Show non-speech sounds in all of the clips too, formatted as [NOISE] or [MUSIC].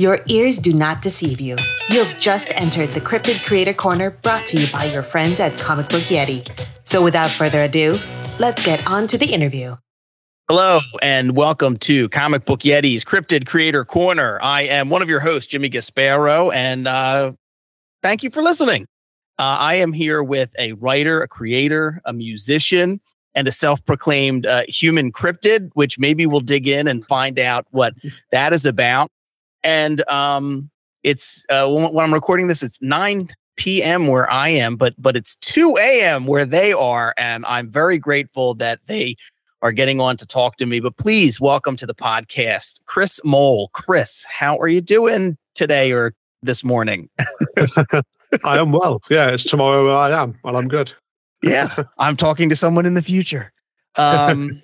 Your ears do not deceive you. You have just entered the Cryptid Creator Corner brought to you by your friends at Comic Book Yeti. So without further ado, let's get on to the interview. Hello, and welcome to Comic Book Yeti's Cryptid Creator Corner. I am one of your hosts, Jimmy Gasparo, and uh, thank you for listening. Uh, I am here with a writer, a creator, a musician, and a self proclaimed uh, human cryptid, which maybe we'll dig in and find out what that is about. And um, it's uh, when, when I'm recording this, it's 9 p.m. where I am, but but it's 2 a.m. where they are, and I'm very grateful that they are getting on to talk to me. But please welcome to the podcast, Chris Mole. Chris, how are you doing today or this morning? [LAUGHS] I am well. Yeah, it's tomorrow where I am, and I'm good. yeah, [LAUGHS] I'm talking to someone in the future. Um,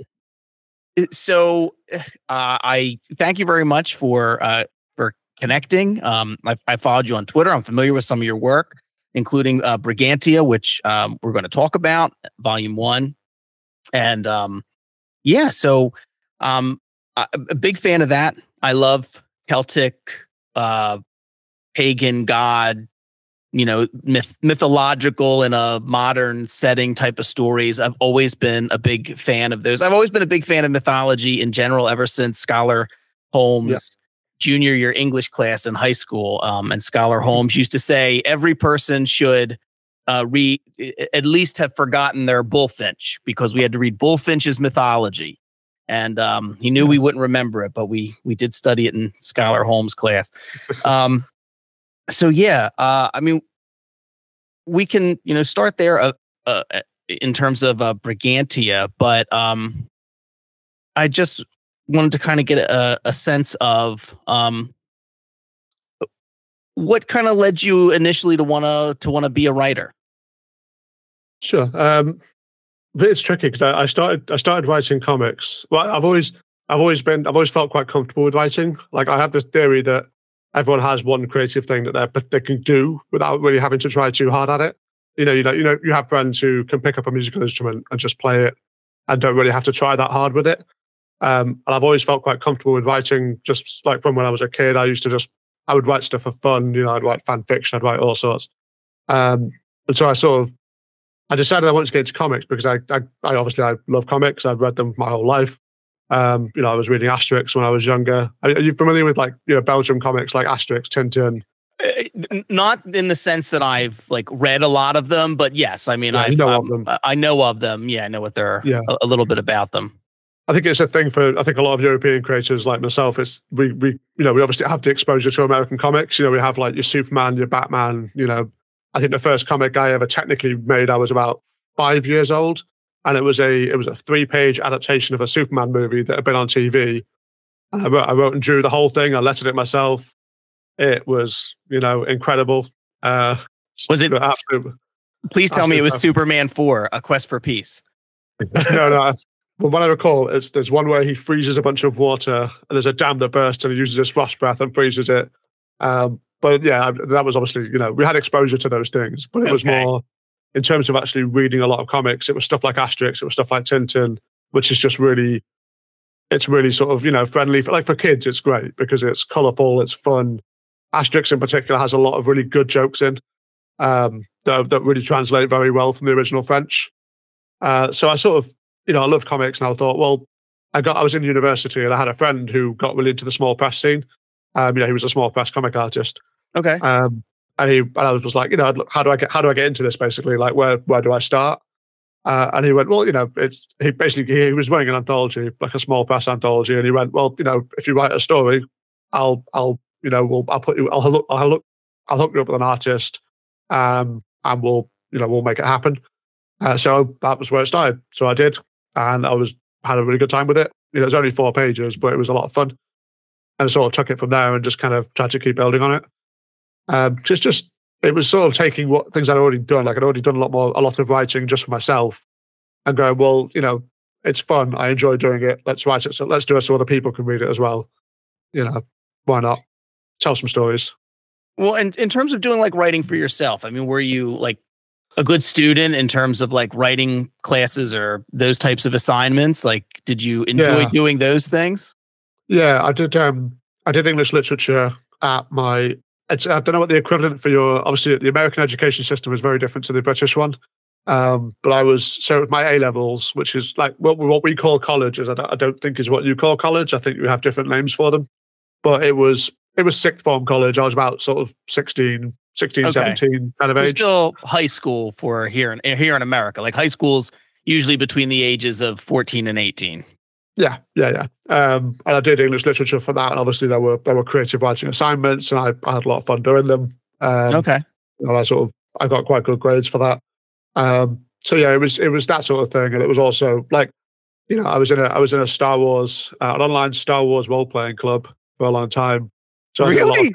[LAUGHS] so uh, I thank you very much for uh, for connecting. Um, I, I, followed you on Twitter. I'm familiar with some of your work, including uh, Brigantia, which um, we're going to talk about, Volume One, and um, yeah, so um, I'm a big fan of that. I love Celtic, uh, pagan god you know myth, mythological in a modern setting type of stories i've always been a big fan of those i've always been a big fan of mythology in general ever since scholar holmes yeah. Junior year english class in high school um, and scholar holmes used to say every person should uh, read at least have forgotten their Bulfinch because we had to read Bulfinch's mythology. And um, he knew we wouldn't remember it but we we did study it in scholar holmes class. Um, so yeah, uh, I mean, we can you know start there uh, uh, in terms of uh, Brigantia, but um, I just wanted to kind of get a, a sense of um, what kind of led you initially to want to to want to be a writer. Sure, um, but it's tricky because I, I started I started writing comics. Well, I've always I've always been I've always felt quite comfortable with writing. Like I have this theory that everyone has one creative thing that they they can do without really having to try too hard at it. You know, you know, you know, you have friends who can pick up a musical instrument and just play it and don't really have to try that hard with it. Um, and I've always felt quite comfortable with writing, just like from when I was a kid. I used to just I would write stuff for fun. You know, I'd write fan fiction, I'd write all sorts. Um, and so I sort of I decided I wanted to get into comics because I, I, I obviously I love comics. I've read them my whole life. Um, you know, I was reading Asterix when I was younger. Are, are, you familiar with like you know Belgium comics like Asterix, Tintin? Uh, not in the sense that I've like read a lot of them, but yes, I mean yeah, I know um, of them. I know of them. Yeah, I know what they're. Yeah. A, a, little bit about them. I think it's a thing for I think a lot of European creators like myself. It's we we you know we obviously have the exposure to American comics. You know we have like your Superman, your Batman. You know, I think the first comic I ever technically made I was about five years old and it was a it was a three page adaptation of a Superman movie that had been on TV. I wrote, I wrote and drew the whole thing. I lettered it myself. It was you know incredible. Uh, was it? Absolute, please tell me it was Superman Four: A Quest for Peace. [LAUGHS] no, no. Well, what I recall, it's there's one where he freezes a bunch of water, and there's a dam that bursts, and he uses his frost breath and freezes it. Um, but yeah, that was obviously you know we had exposure to those things, but it was more in terms of actually reading a lot of comics, it was stuff like Asterix, it was stuff like Tintin, which is just really, it's really sort of, you know, friendly. For, like for kids, it's great because it's colorful, it's fun. Asterix in particular has a lot of really good jokes in um, that, that really translate very well from the original French. Uh, so I sort of, you know, I loved comics and I thought, well, I got, I was in university and I had a friend who got really into the small press scene. Um, you know, he was a small press comic artist. Okay. Um, and he and I was like, you know, how do I get how do I get into this? Basically, like where where do I start? Uh, and he went, well, you know, it's he basically he was running an anthology, like a small press anthology, and he went, well, you know, if you write a story, I'll I'll you know, we'll I'll put you I'll look I'll look I'll hook you up with an artist, um, and we'll you know we'll make it happen. Uh, so that was where it started. So I did, and I was had a really good time with it. You know, it was only four pages, but it was a lot of fun, and I sort of took it from there and just kind of tried to keep building on it. Um, just, just it was sort of taking what things I'd already done. Like I'd already done a lot more, a lot of writing just for myself, and going, well, you know, it's fun. I enjoy doing it. Let's write it. So let's do it so other people can read it as well. You know, why not? Tell some stories. Well, and in terms of doing like writing for yourself, I mean, were you like a good student in terms of like writing classes or those types of assignments? Like, did you enjoy yeah. doing those things? Yeah, I did. Um, I did English literature at my. It's, I don't know what the equivalent for your. Obviously, the American education system is very different to the British one. Um, but I was so with my A levels, which is like what, what we call college, is I don't, I don't think is what you call college. I think you have different names for them. But it was it was sixth form college. I was about sort of 16, 16, okay. 17 kind of so age. Still high school for here in here in America. Like high school's usually between the ages of 14 and 18. Yeah, yeah, yeah. Um, and I did English literature for that. And obviously there were there were creative writing assignments and I, I had a lot of fun doing them. Um, okay. Know, I sort of I got quite good grades for that. Um, so yeah, it was it was that sort of thing, and it was also like, you know, I was in a I was in a Star Wars uh, an online Star Wars role playing club for a long time. So really?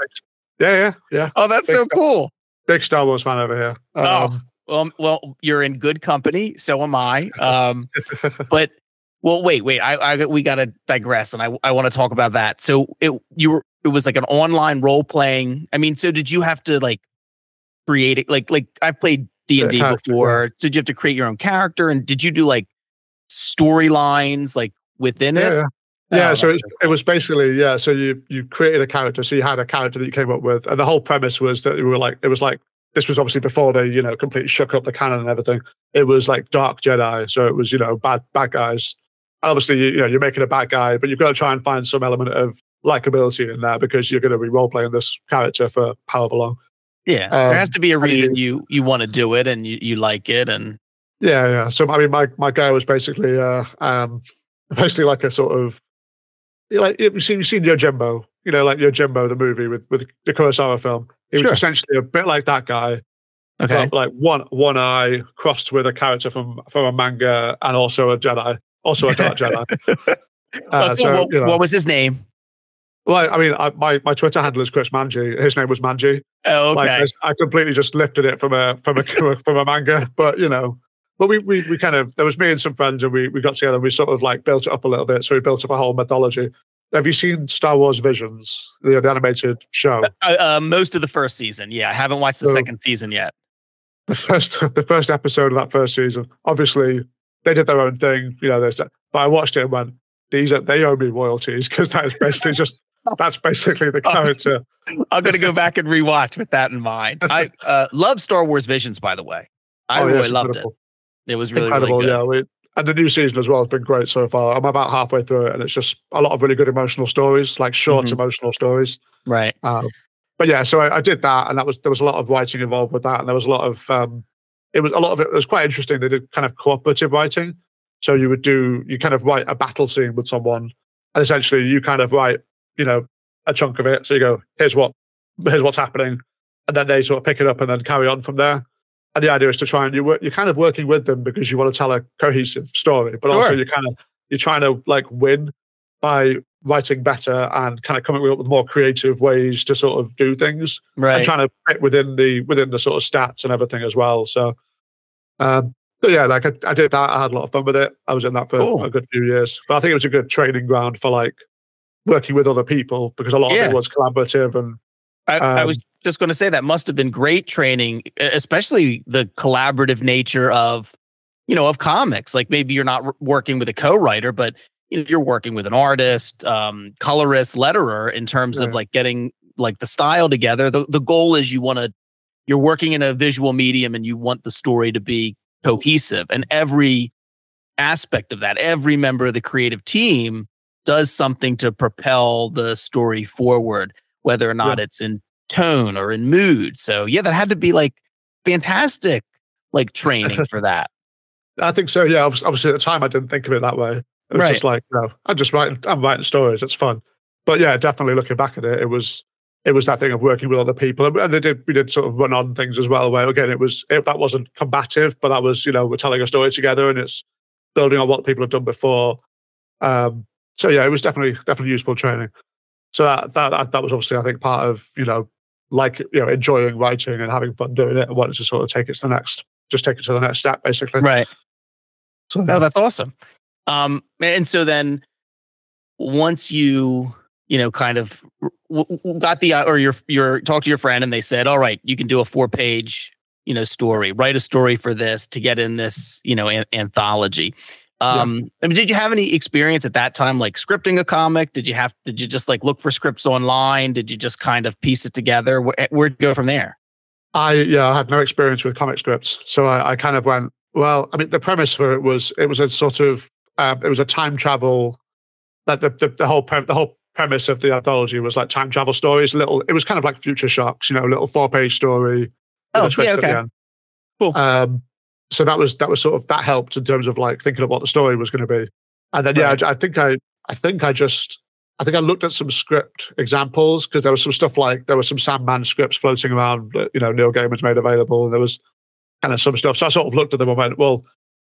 Yeah, yeah, yeah. Oh, that's big so cool. Big Star Wars fan over here. Oh, um, oh, well, well, you're in good company. So am I. Um, [LAUGHS] but well, wait, wait. I, I we got to digress, and I I want to talk about that. So it you were it was like an online role playing. I mean, so did you have to like create it? Like like I've played D and D before. So did you have to create your own character? And did you do like storylines like within yeah, it? Yeah. Yeah, oh, so it, it, was basically yeah. So you you created a character, so you had a character that you came up with, and the whole premise was that you were like it was like this was obviously before they you know completely shook up the canon and everything. It was like dark Jedi, so it was you know bad bad guys. Obviously, you, you know you're making a bad guy, but you've got to try and find some element of likability in there because you're going to be role playing this character for however long. Yeah, um, there has to be a reason you you want to do it and you, you like it and yeah, yeah. So I mean, my my guy was basically uh um [LAUGHS] basically like a sort of like you've seen you've seen Yojimbo, you know, like Yojimbo the movie with with the Kurosawa film. He was sure. essentially a bit like that guy. Okay, like one one eye crossed with a character from from a manga and also a Jedi, also a dark Jedi. [LAUGHS] Uh, so, what, you know, what was his name? Well, I mean, I, my my Twitter handle is Chris Manji. His name was Manji. Oh, okay. Like, I, I, completely just lifted it from a from a [LAUGHS] from a manga, but you know, but we, we we kind of there was me and some friends, and we we got together. and We sort of like built it up a little bit. So we built up a whole mythology. Have you seen Star Wars Visions, the, the animated show? Uh, uh, most of the first season, yeah. I haven't watched the so, second season yet. The first [LAUGHS] the first episode of that first season, obviously they did their own thing, you know. This, but I watched it and went, "These are they owe me royalties [LAUGHS] because that is basically just that's basically the [LAUGHS] character. I'm going to go back and rewatch with that in mind. I uh, love Star Wars Visions, by the way. I oh, really yes, loved it. It was really, incredible. Really yeah, we, and the new season as well has been great so far. I'm about halfway through it, and it's just a lot of really good emotional stories, like short mm-hmm. emotional stories. Right. Um, but yeah, so I, I, did that, and that was there was a lot of writing involved with that, and there was a lot of um, it was a lot of it, it was quite interesting. They did kind of cooperative writing, so you would do you kind of write a battle scene with someone, and essentially you kind of write you know a chunk of it. So you go, here's what, here's what's happening, and then they sort of pick it up and then carry on from there. And the idea is to try and you work, you're kind of working with them because you want to tell a cohesive story, but sure. also you're kind of you're trying to like win by writing better and kind of coming up with more creative ways to sort of do things right. and trying to fit within the within the sort of stats and everything as well. So, um, but yeah, like I, I, did that. I had a lot of fun with it. I was in that for cool. a good few years, but I think it was a good training ground for like working with other people because a lot yeah. of it was collaborative and I, um, I was um, just going to say that must have been great training especially the collaborative nature of you know of comics. Like maybe you're not working with a co-writer but you know, you're working with an artist um colorist letterer in terms of like getting like the style together. The, the goal is you want to you're working in a visual medium and you want the story to be cohesive. And every aspect of that every member of the creative team does something to propel the story forward, whether or not yeah. it's in tone or in mood. So yeah, that had to be like fantastic, like training [LAUGHS] for that. I think so. Yeah, obviously at the time I didn't think of it that way. It was right. just like, you know, I'm just writing, I'm writing stories. It's fun. But yeah, definitely looking back at it, it was it was that thing of working with other people, and they did we did sort of run on things as well. Where again, it was it, that wasn't combative, but that was you know we're telling a story together, and it's building on what people have done before. Um, so yeah, it was definitely definitely useful training. So that that that was obviously I think part of you know like you know enjoying writing and having fun doing it and wanting to sort of take it to the next just take it to the next step basically. Right. So no, that's awesome. Um, and so then once you you know kind of got the or your your talk to your friend and they said all right you can do a four page you know story write a story for this to get in this you know an- anthology Um, yeah. I mean, did you have any experience at that time, like scripting a comic? Did you have? Did you just like look for scripts online? Did you just kind of piece it together? Where, where'd you go from there? I yeah, I had no experience with comic scripts, so I, I kind of went. Well, I mean, the premise for it was it was a sort of uh, it was a time travel. That the, the the whole pre- the whole premise of the anthology was like time travel stories. Little, it was kind of like Future Shocks, you know, little four page story. Oh, yeah, okay. Cool. Um, so that was that was sort of that helped in terms of like thinking of what the story was going to be. And then right. yeah, I, I, think I I think I just I think I looked at some script examples because there was some stuff like there was some Sandman scripts floating around that you know Neil Gaiman's made available, and there was kind of some stuff. So I sort of looked at them and went, well,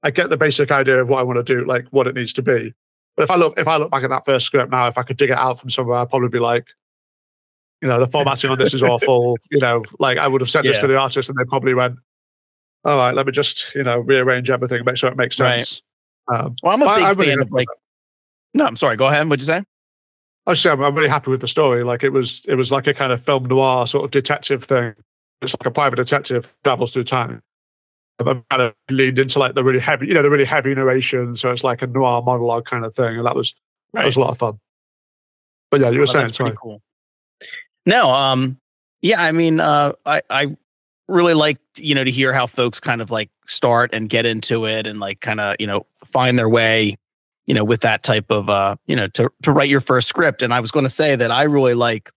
I get the basic idea of what I want to do, like what it needs to be. But if I look if I look back at that first script now, if I could dig it out from somewhere, I'd probably be like, you know, the [LAUGHS] formatting on this is awful. You know, like I would have sent yeah. this to the artist, and they probably went, all right, let me just you know rearrange everything, make sure it makes sense. Right. Um, well, I'm a big I, fan of like. No, I'm sorry. Go ahead. What'd you say? I say I'm, I'm really happy with the story. Like it was, it was like a kind of film noir sort of detective thing. It's like a private detective travels through time. i kind of leaned into like the really heavy, you know, the really heavy narration. So it's like a noir monologue kind of thing, and that was right. that was a lot of fun. But yeah, you were saying, it's pretty cool. No, um, yeah, I mean, uh, I I really like you know to hear how folks kind of like start and get into it and like kind of you know find their way you know with that type of uh you know to to write your first script. And i was going to say that i really like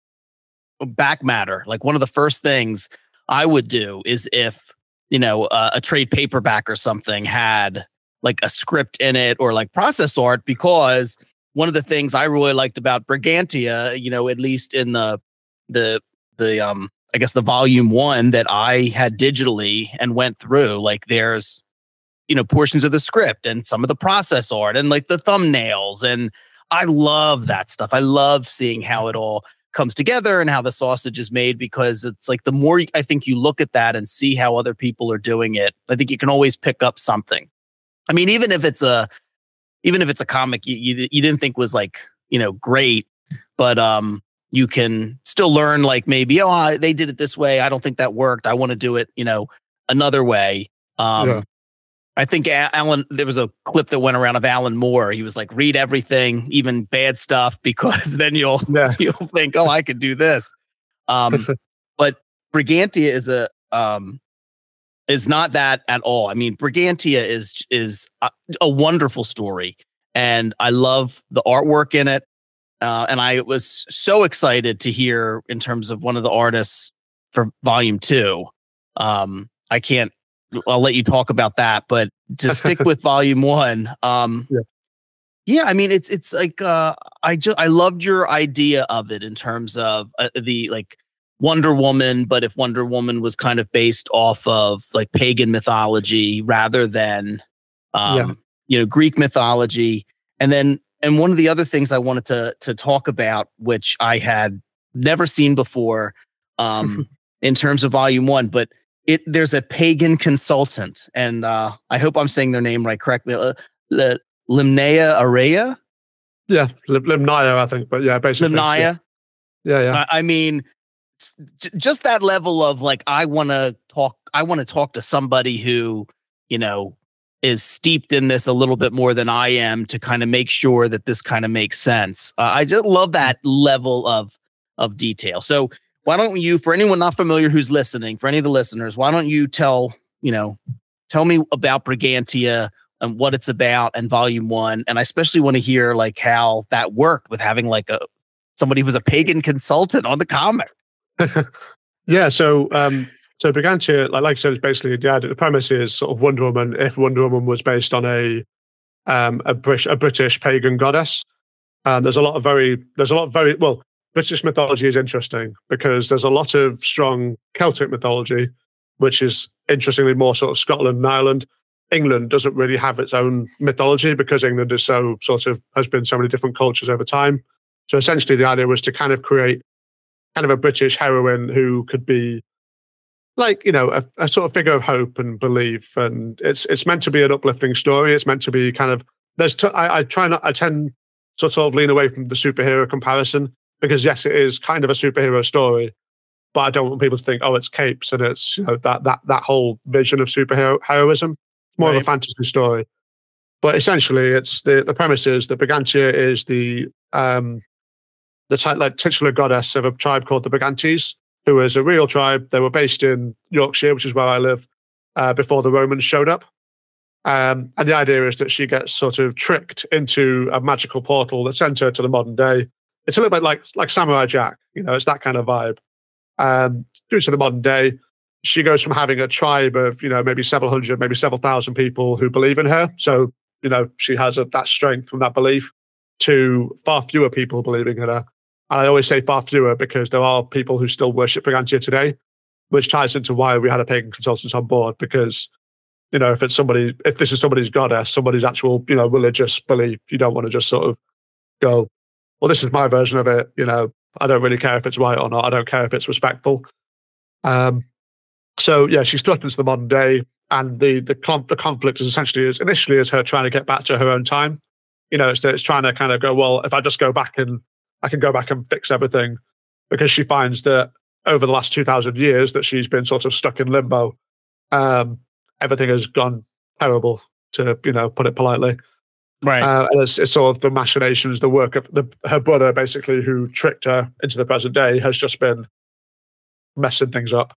back matter. Like one of the first things i would do is if you know uh, a trade paperback or something had like a script in it or like process art because one of the things i really liked about brigantia you know at least in the the the um I guess the volume one that I had digitally and went through, like there's, you know, portions of the script and some of the process art and like the thumbnails. And I love that stuff. I love seeing how it all comes together and how the sausage is made because it's like the more I think you look at that and see how other people are doing it, I think you can always pick up something. I mean, even if it's a, even if it's a comic you, you, you didn't think was like, you know, great, but um, you can still learn like maybe oh they did it this way. I don't think that worked. I want to do it you know another way. Um yeah. i think alan there was a clip that went around of alan moore. He was like read everything even bad stuff [LAUGHS] because then you'll yeah. [LAUGHS] you'll think oh i could do this um [LAUGHS] but brigantia is a um is not that at all. I mean brigantia is is a, a wonderful story and i love the artwork in it uh, and I was so excited to hear in terms of one of the artists for volume two. Um, I can't, I'll let you talk about that, but to stick [LAUGHS] with volume one, um, yeah. yeah. I mean, it's, it's like, uh, I just, I loved your idea of it in terms of uh, the like Wonder Woman, but if Wonder Woman was kind of based off of like pagan mythology rather than, um, yeah. you know, Greek mythology. And then and one of the other things I wanted to to talk about, which I had never seen before, um, [LAUGHS] in terms of Volume One, but it there's a pagan consultant, and uh, I hope I'm saying their name right correctly. Uh, the Limnea Araya. Yeah, Limnaya, I think, but yeah, basically. Limnaya. Yeah, yeah. I, I mean, just that level of like, I want to talk. I want to talk to somebody who, you know, is steeped in this a little bit more than I am to kind of make sure that this kind of makes sense. Uh, I just love that level of of detail. So why don't you, for anyone not familiar who's listening, for any of the listeners, why don't you tell you know tell me about Brigantia and what it's about and Volume One, and I especially want to hear like how that worked with having like a somebody who was a pagan consultant on the comic. [LAUGHS] yeah, so um, so Brigantia, like, like I said, it's basically yeah, the premise is sort of Wonder Woman. If Wonder Woman was based on a um, a British a British pagan goddess, um, there's a lot of very there's a lot of very well British mythology is interesting because there's a lot of strong Celtic mythology, which is interestingly more sort of Scotland and Ireland. England doesn't really have its own mythology because England is so sort of has been so many different cultures over time. So essentially, the idea was to kind of create kind of a British heroine who could be like you know a, a, sort of figure of hope and belief and it's it's meant to be an uplifting story. It's meant to be kind of there's t- I, I try not i tend to sort of lean away from the superhero comparison because yes it is kind of a superhero story but i don't want people to think oh it's capes and it's you know that that that whole vision of superhero heroism. It's more right. of a fantasy story. But essentially, it's the the premise is that Brigantia is the um, the t- like, titular goddess of a tribe called the Brigantes, who is a real tribe. They were based in Yorkshire, which is where I live, uh, before the Romans showed up. Um, and the idea is that she gets sort of tricked into a magical portal that sends her to the modern day. It's a little bit like like Samurai Jack, you know, it's that kind of vibe. Um, due to the modern day, she goes from having a tribe of you know maybe several hundred, maybe several thousand people who believe in her. So you know she has a, that strength from that belief to far fewer people believing in her. And I always say far fewer because there are people who still worship Brigantia today, which ties into why we had a pagan consultant on board because you know, if it's somebody, if this is somebody's goddess, somebody's actual, you know, religious belief, you don't want to just sort of go, well, this is my version of it. You know, I don't really care if it's right or not. I don't care if it's respectful. Um, so yeah, she's thrust into the modern day, and the the, the conflict is essentially is initially is her trying to get back to her own time. You know, it's, it's trying to kind of go, well, if I just go back and I can go back and fix everything, because she finds that over the last two thousand years that she's been sort of stuck in limbo. Um, everything has gone terrible, to you know put it politely. Right. Uh, it's, it's, sort of the machinations, the work of the, her brother, basically, who tricked her into the present day, has just been messing things up.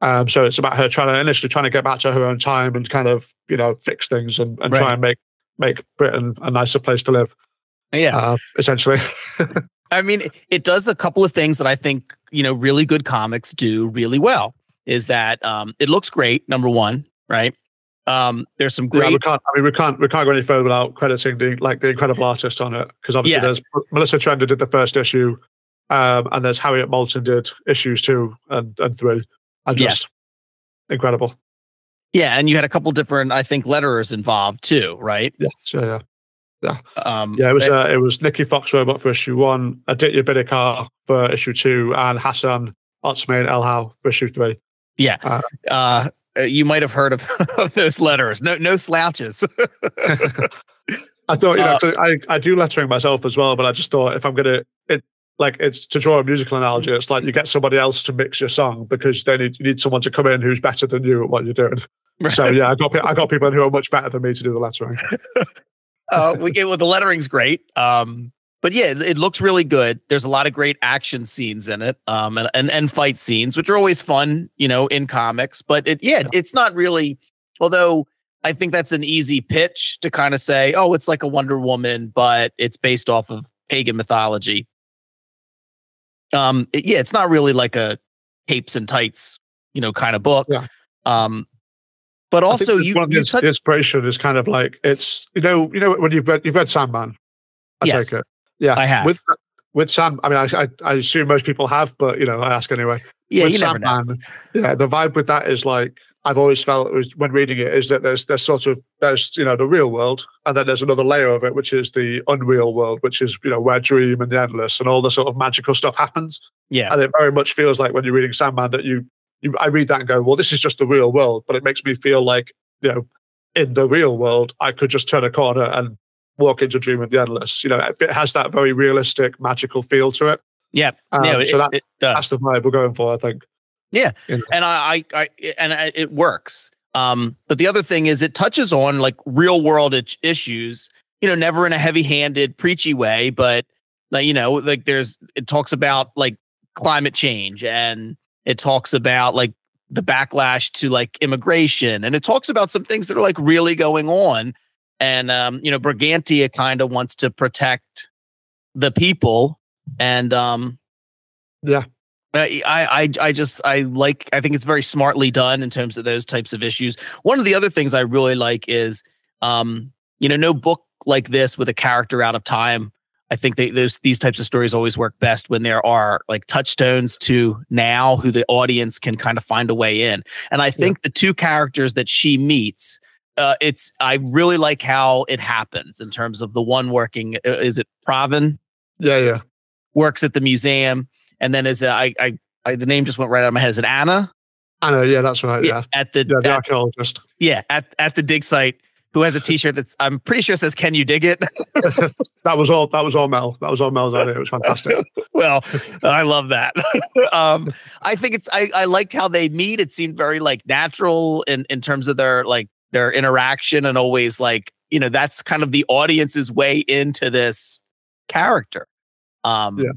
Um, so it's about her trying to initially trying to get back to her own time and kind of you know fix things and, and right. try and make make Britain a nicer place to live. Yeah, uh, essentially. [LAUGHS] I mean, it does a couple of things that I think you know really good comics do really well. Is that um, it looks great, number one, right? Um, there's some great. Yeah, we can't. I mean, we can't. We can't go any further without crediting the like the incredible artist on it because obviously yeah. there's Melissa Trender did the first issue, um, and there's Harriet Moulton did issues two and and three, and just yeah. incredible. Yeah, and you had a couple different, I think, letterers involved too, right? Yeah, sure, yeah. Yeah, um, yeah. It was uh, it was Nikki Fox Robot for issue one, Aditya Bidikar for issue two, and Hassan Otsmane-Elhaou for issue three. Yeah, uh, uh, uh, you might have heard of, of [LAUGHS] those letters. No, no slouches. [LAUGHS] I thought, you know, uh, I, I do lettering myself as well, but I just thought if I'm gonna, it like it's to draw a musical analogy. It's like you get somebody else to mix your song because then you need someone to come in who's better than you at what you're doing. Right. [LAUGHS] So yeah, I got I got people who are much better than me to do the lettering. Uh, we [LAUGHS] get well, the lettering's great. Um, but yeah, it, it, looks really good. There's a lot of great action scenes in it, um, and, and and fight scenes, which are always fun, you know, in comics. But it, yeah, it's not really. Although I think that's an easy pitch to kind of say, oh, it's like a Wonder Woman, but it's based off of pagan mythology. Um, it, yeah, it's not really like a capes and tights, you know, kind of book. Yeah. Um, but also you, one the touch- inspiration is kind of like it's you know you know when you've read you've read Sandman. I yes. take it. Yeah, I have. With with Sam, I mean, I, I, I assume most people have, but you know, I ask anyway. Yeah, with you Sandman, never know. Yeah, the vibe with that is like I've always felt was, when reading it is that there's there's sort of there's you know the real world, and then there's another layer of it, which is the unreal world, which is you know where dream and the endless and all the sort of magical stuff happens. Yeah, and it very much feels like when you're reading Sandman that you you I read that and go, well, this is just the real world, but it makes me feel like you know in the real world I could just turn a corner and walk into Dream of the Endless. You know, it has that very realistic, magical feel to it. Yeah, um, yeah. so that, that's the vibe we're going for, I think. Yeah, you know? and I, I, I, and I, it works. Um, but the other thing is, it touches on like real world issues. You know, never in a heavy handed, preachy way, but like you know, like there's it talks about like climate change and it talks about like the backlash to like immigration and it talks about some things that are like really going on and um, you know, Brigantia kind of wants to protect the people, and um, yeah, I, I I just I like I think it's very smartly done in terms of those types of issues. One of the other things I really like is um, you know, no book like this with a character out of time. I think they, those these types of stories always work best when there are like touchstones to now who the audience can kind of find a way in. And I think yeah. the two characters that she meets uh, it's I really like how it happens in terms of the one working. Uh, is it Pravin? Yeah, yeah. Works at the museum, and then is it, I, I, I the name just went right out of my head. Is it Anna? Anna, yeah, that's right. Yeah, yeah. at the yeah, the at, archaeologist. Yeah, at at the dig site, who has a T-shirt that's I'm pretty sure says "Can you dig it?" [LAUGHS] that was all. That was all Mel. That was all Mel's idea. It was fantastic. [LAUGHS] well, I love that. [LAUGHS] um, I think it's. I I liked how they meet. It seemed very like natural in in terms of their like their interaction and always like you know that's kind of the audience's way into this character. Um, Yeah.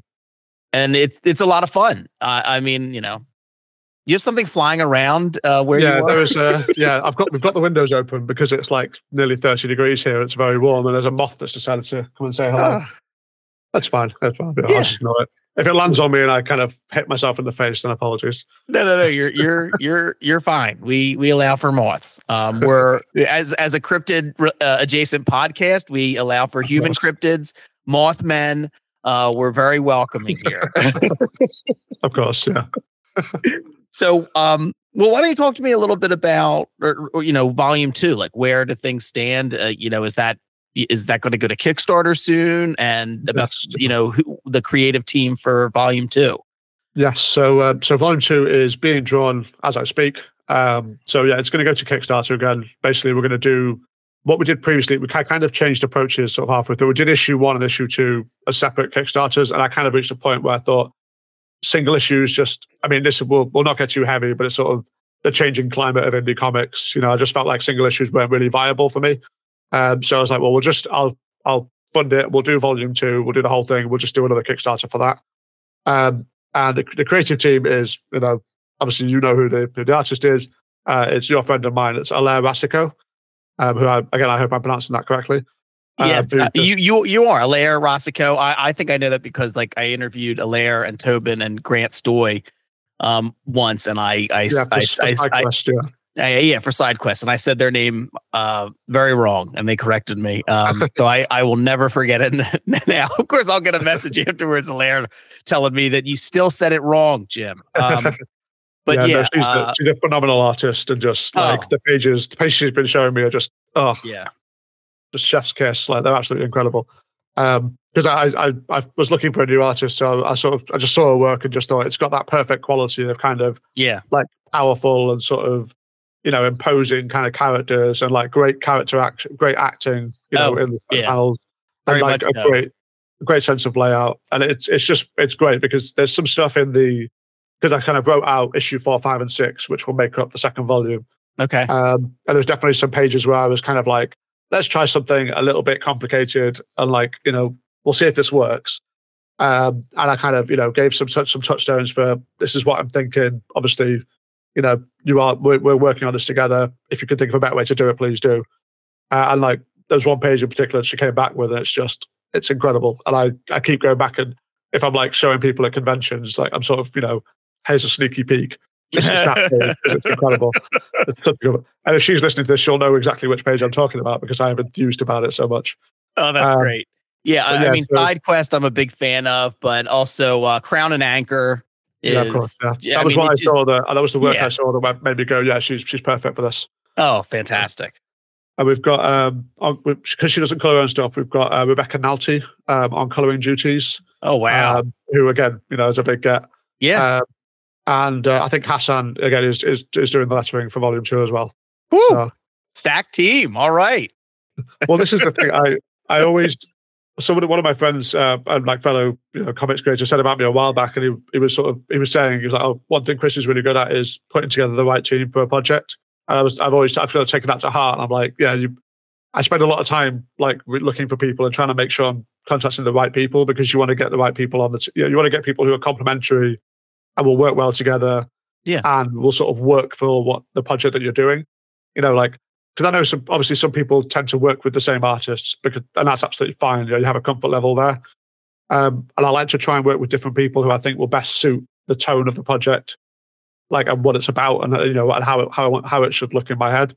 and it's it's a lot of fun. Uh, I mean, you know, you have something flying around uh, where yeah, you are. there is. Uh, [LAUGHS] yeah, I've got we've got the windows open because it's like nearly thirty degrees here. It's very warm, and there's a moth that's decided to come and say hello. Ah. That's fine. That's fine. Yeah. I'll just ignore it. If it lands on me and I kind of hit myself in the face, then apologies. No, no, no. You're you're [LAUGHS] you're you're fine. We we allow for moths. Um, we're [LAUGHS] as as a cryptid uh, adjacent podcast, we allow for human cryptids, mothmen. Uh, we're very welcoming here. Of course, yeah. So, um, well, why don't you talk to me a little bit about, or, or, you know, volume two? Like, where do things stand? Uh, you know, is that is that going to go to Kickstarter soon? And about Yes. you know who, the creative team for volume two. Yes. So, uh, so volume two is being drawn as I speak. Um, so yeah, it's going to go to Kickstarter again. Basically, we're going to do what we did previously. We kind of changed approaches sort of halfway through. We did issue one and issue two as separate Kickstarters, and I kind of reached a point where I thought single issues just. I mean, this will will not get too heavy, but it's sort of the changing climate of indie comics. You know, I just felt like single issues weren't really viable for me. Um, so I was like, well, we'll just I'll I'll fund it. We'll do volume two. We'll do the whole thing. We'll just do another Kickstarter for that. Um, and the, the creative team is, you know, obviously you know who the, who the artist is. Uh, it's your friend of mine. It's Alaire Rasico, um, who I, again I hope I'm pronouncing that correctly. Uh, who's uh, the- you you you are Alaire Rossico. I, I think I know that because like I interviewed Alaire and Tobin and Grant Stoy um once, and I I yeah, I, for- I, I, SideQuest, yeah. I- yeah for side quest, and I said their name uh very wrong, and they corrected me. Um, [LAUGHS] so I I will never forget it. [LAUGHS] now, of course, I'll get a message [LAUGHS] afterwards, Alaire, telling me that you still said it wrong, Jim. Um, but no, yeah, she's, uh, a, she's a phenomenal artist, and just like Oh. the pages, the pages she's been showing me are just oh, yeah, just chef's kiss. Like they're absolutely incredible. Um, because I, I I was looking for a new artist, so I sort of I just saw her work and just thought it's got that perfect quality of kind of yeah, like powerful and sort of you know imposing kind of characters and like great character action, great acting, you know, Oh, in the yeah. panels, Very and like a so. great great sense of layout, and it's it's just it's great because there's some stuff in the because I kind of wrote out issue four, five, and six, which will make up the second volume. okay, Um, and there's definitely some pages where I was kind of like, let's try something a little bit complicated and like, you know, we'll see if this works. Um, and I kind of, you know, gave some some touchstones for this is what I'm thinking. Obviously, you know, you are we're, we're working on this together. If you could think of a better way to do it, please do. Uh, and like, there's one page in particular that she came back with, and it's just it's incredible. And I I keep going back and if I'm like showing people at conventions, like I'm sort of, you know, here's a sneaky peek. [LAUGHS] Just a snap page, it's incredible. It's such a good. And if she's listening to this, she'll know exactly which page I'm talking about because I have enthused about it so much. Oh, that's Um, great. Yeah, I, but I mean, so- Side Quest, I'm a big fan of, but also uh, Crown and Anchor is. yeah, of course. Yeah, yeah, that I was mean, what I just- saw. That that was the work Yeah. I saw that made me go, yeah, she's she's perfect for this. Oh, fantastic. And we've got um because she doesn't color her own stuff. We've got uh, Rebecca Nalty um, on coloring duties. Oh, wow. um, who again, you know, is a big get. yeah. Um, and uh, I think Hassan again is, is is doing the lettering for volume two as well. Woo! So, Stack team. All right. [LAUGHS] well, this is the thing. I I always someone one of my friends uh, and like fellow you know comics creators said about me a while back, and he he was sort of he was saying he was like, oh, one thing Chris is really good at is putting together the right team for a project. And I was I've always I feel taken that to heart. And I'm like, yeah, you. I spend a lot of time like looking for people and trying to make sure I'm contacting the right people because you want to get the right people on the t- you, know, you want to get people who are complementary and will work well together. Yeah. and we'll sort of work for what the project that you're doing. You know, like because I know some obviously some people tend to work with the same artists because and that's absolutely fine. You, know, you have a comfort level there. Um, and I like to try and work with different people who I think will best suit the tone of the project, like and what it's about, and uh, you know and how it, how how it should look in my head.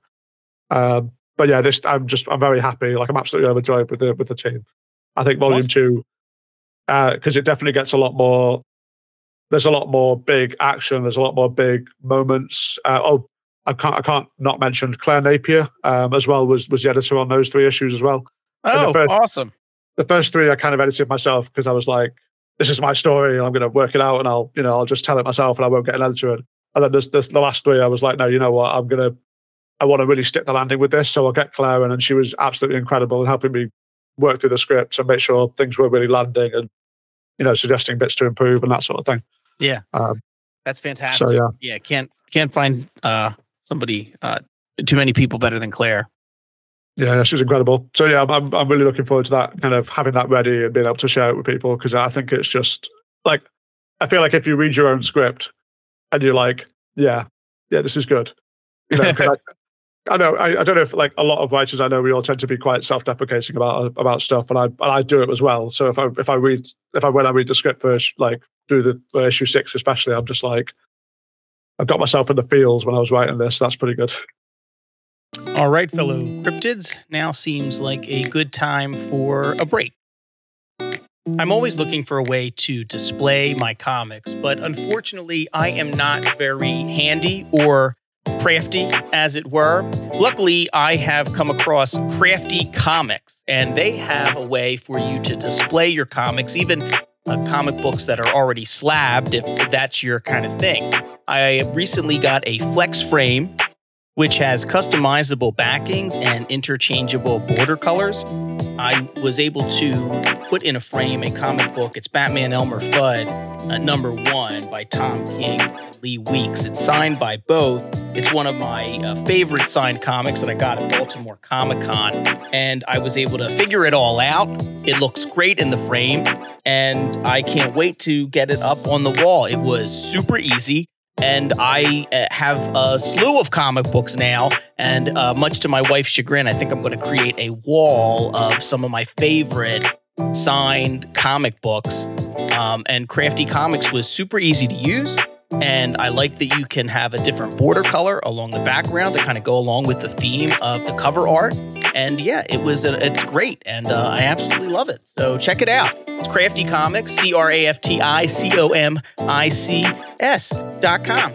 Um, but yeah, this I'm just I'm very happy. Like I'm absolutely overjoyed with the with the team. I think volume Awesome. two because it definitely gets a lot more. There's a lot more big action. There's a lot more big moments. Uh, oh, I can't I can't not mention Claire Napier um, as well was was the editor on those three issues as well. And the Oh, first- awesome. The first three I kind of edited myself because I was like, this is my story and I'm going to work it out and I'll you know I'll just tell it myself and I won't get an editor. in. And then there's, there's the last three I was like, no, you know what, I'm gonna I want to really stick the landing with this. So I'll get Claire in and she was absolutely incredible in helping me work through the scripts and make sure things were really landing and you know suggesting bits to improve and that sort of thing. Yeah. Um, That's fantastic. so yeah. yeah. Can't can't find uh somebody uh too many people better than Claire. Yeah, she's incredible. So yeah, I'm I'm really looking forward to that kind of having that ready and being able to share it with people because I think it's just like I feel like if you read your own script and you're like, yeah, yeah, this is good. You know, [LAUGHS] I, I, know I, I, don't know if like a lot of writers I know we all tend to be quite self-deprecating about about stuff, and I and I do it as well. So if I if I read if I when I read the script first, like through the for issue six especially, I'm just like I've got myself in the feels when I was writing this. That's pretty good. All right, fellow cryptids, now seems like a good time for a break. I'm always looking for a way to display my comics, but unfortunately, I am not very handy or crafty, as it were. Luckily, I have come across Crafti Comics, and they have a way for you to display your comics, even uh, comic books that are already slabbed, if that's your kind of thing. I recently got a flex frame which has customizable backings and interchangeable border colors. I was able to put in a frame a comic book. It's Batman Elmer Fudd, uh, number one by Tom King, Lee Weeks. It's signed by both. It's one of my uh, favorite signed comics that I got at Baltimore Comic Con, and I was able to figure it all out. It looks great in the frame, and I can't wait to get it up on the wall. It was super easy and I uh, have a slew of comic books now. And uh, much to my wife's chagrin, I think I'm going to create a wall of some of my favorite signed comic books. Um, and Crafti Comics was super easy to use. And I like that you can have a different border color along the background to kind of go along with the theme of the cover art. And yeah, it was a, it's great, and uh, I absolutely love it. So check it out. It's Crafti Comics, C R A F T I C O M I C S dot com.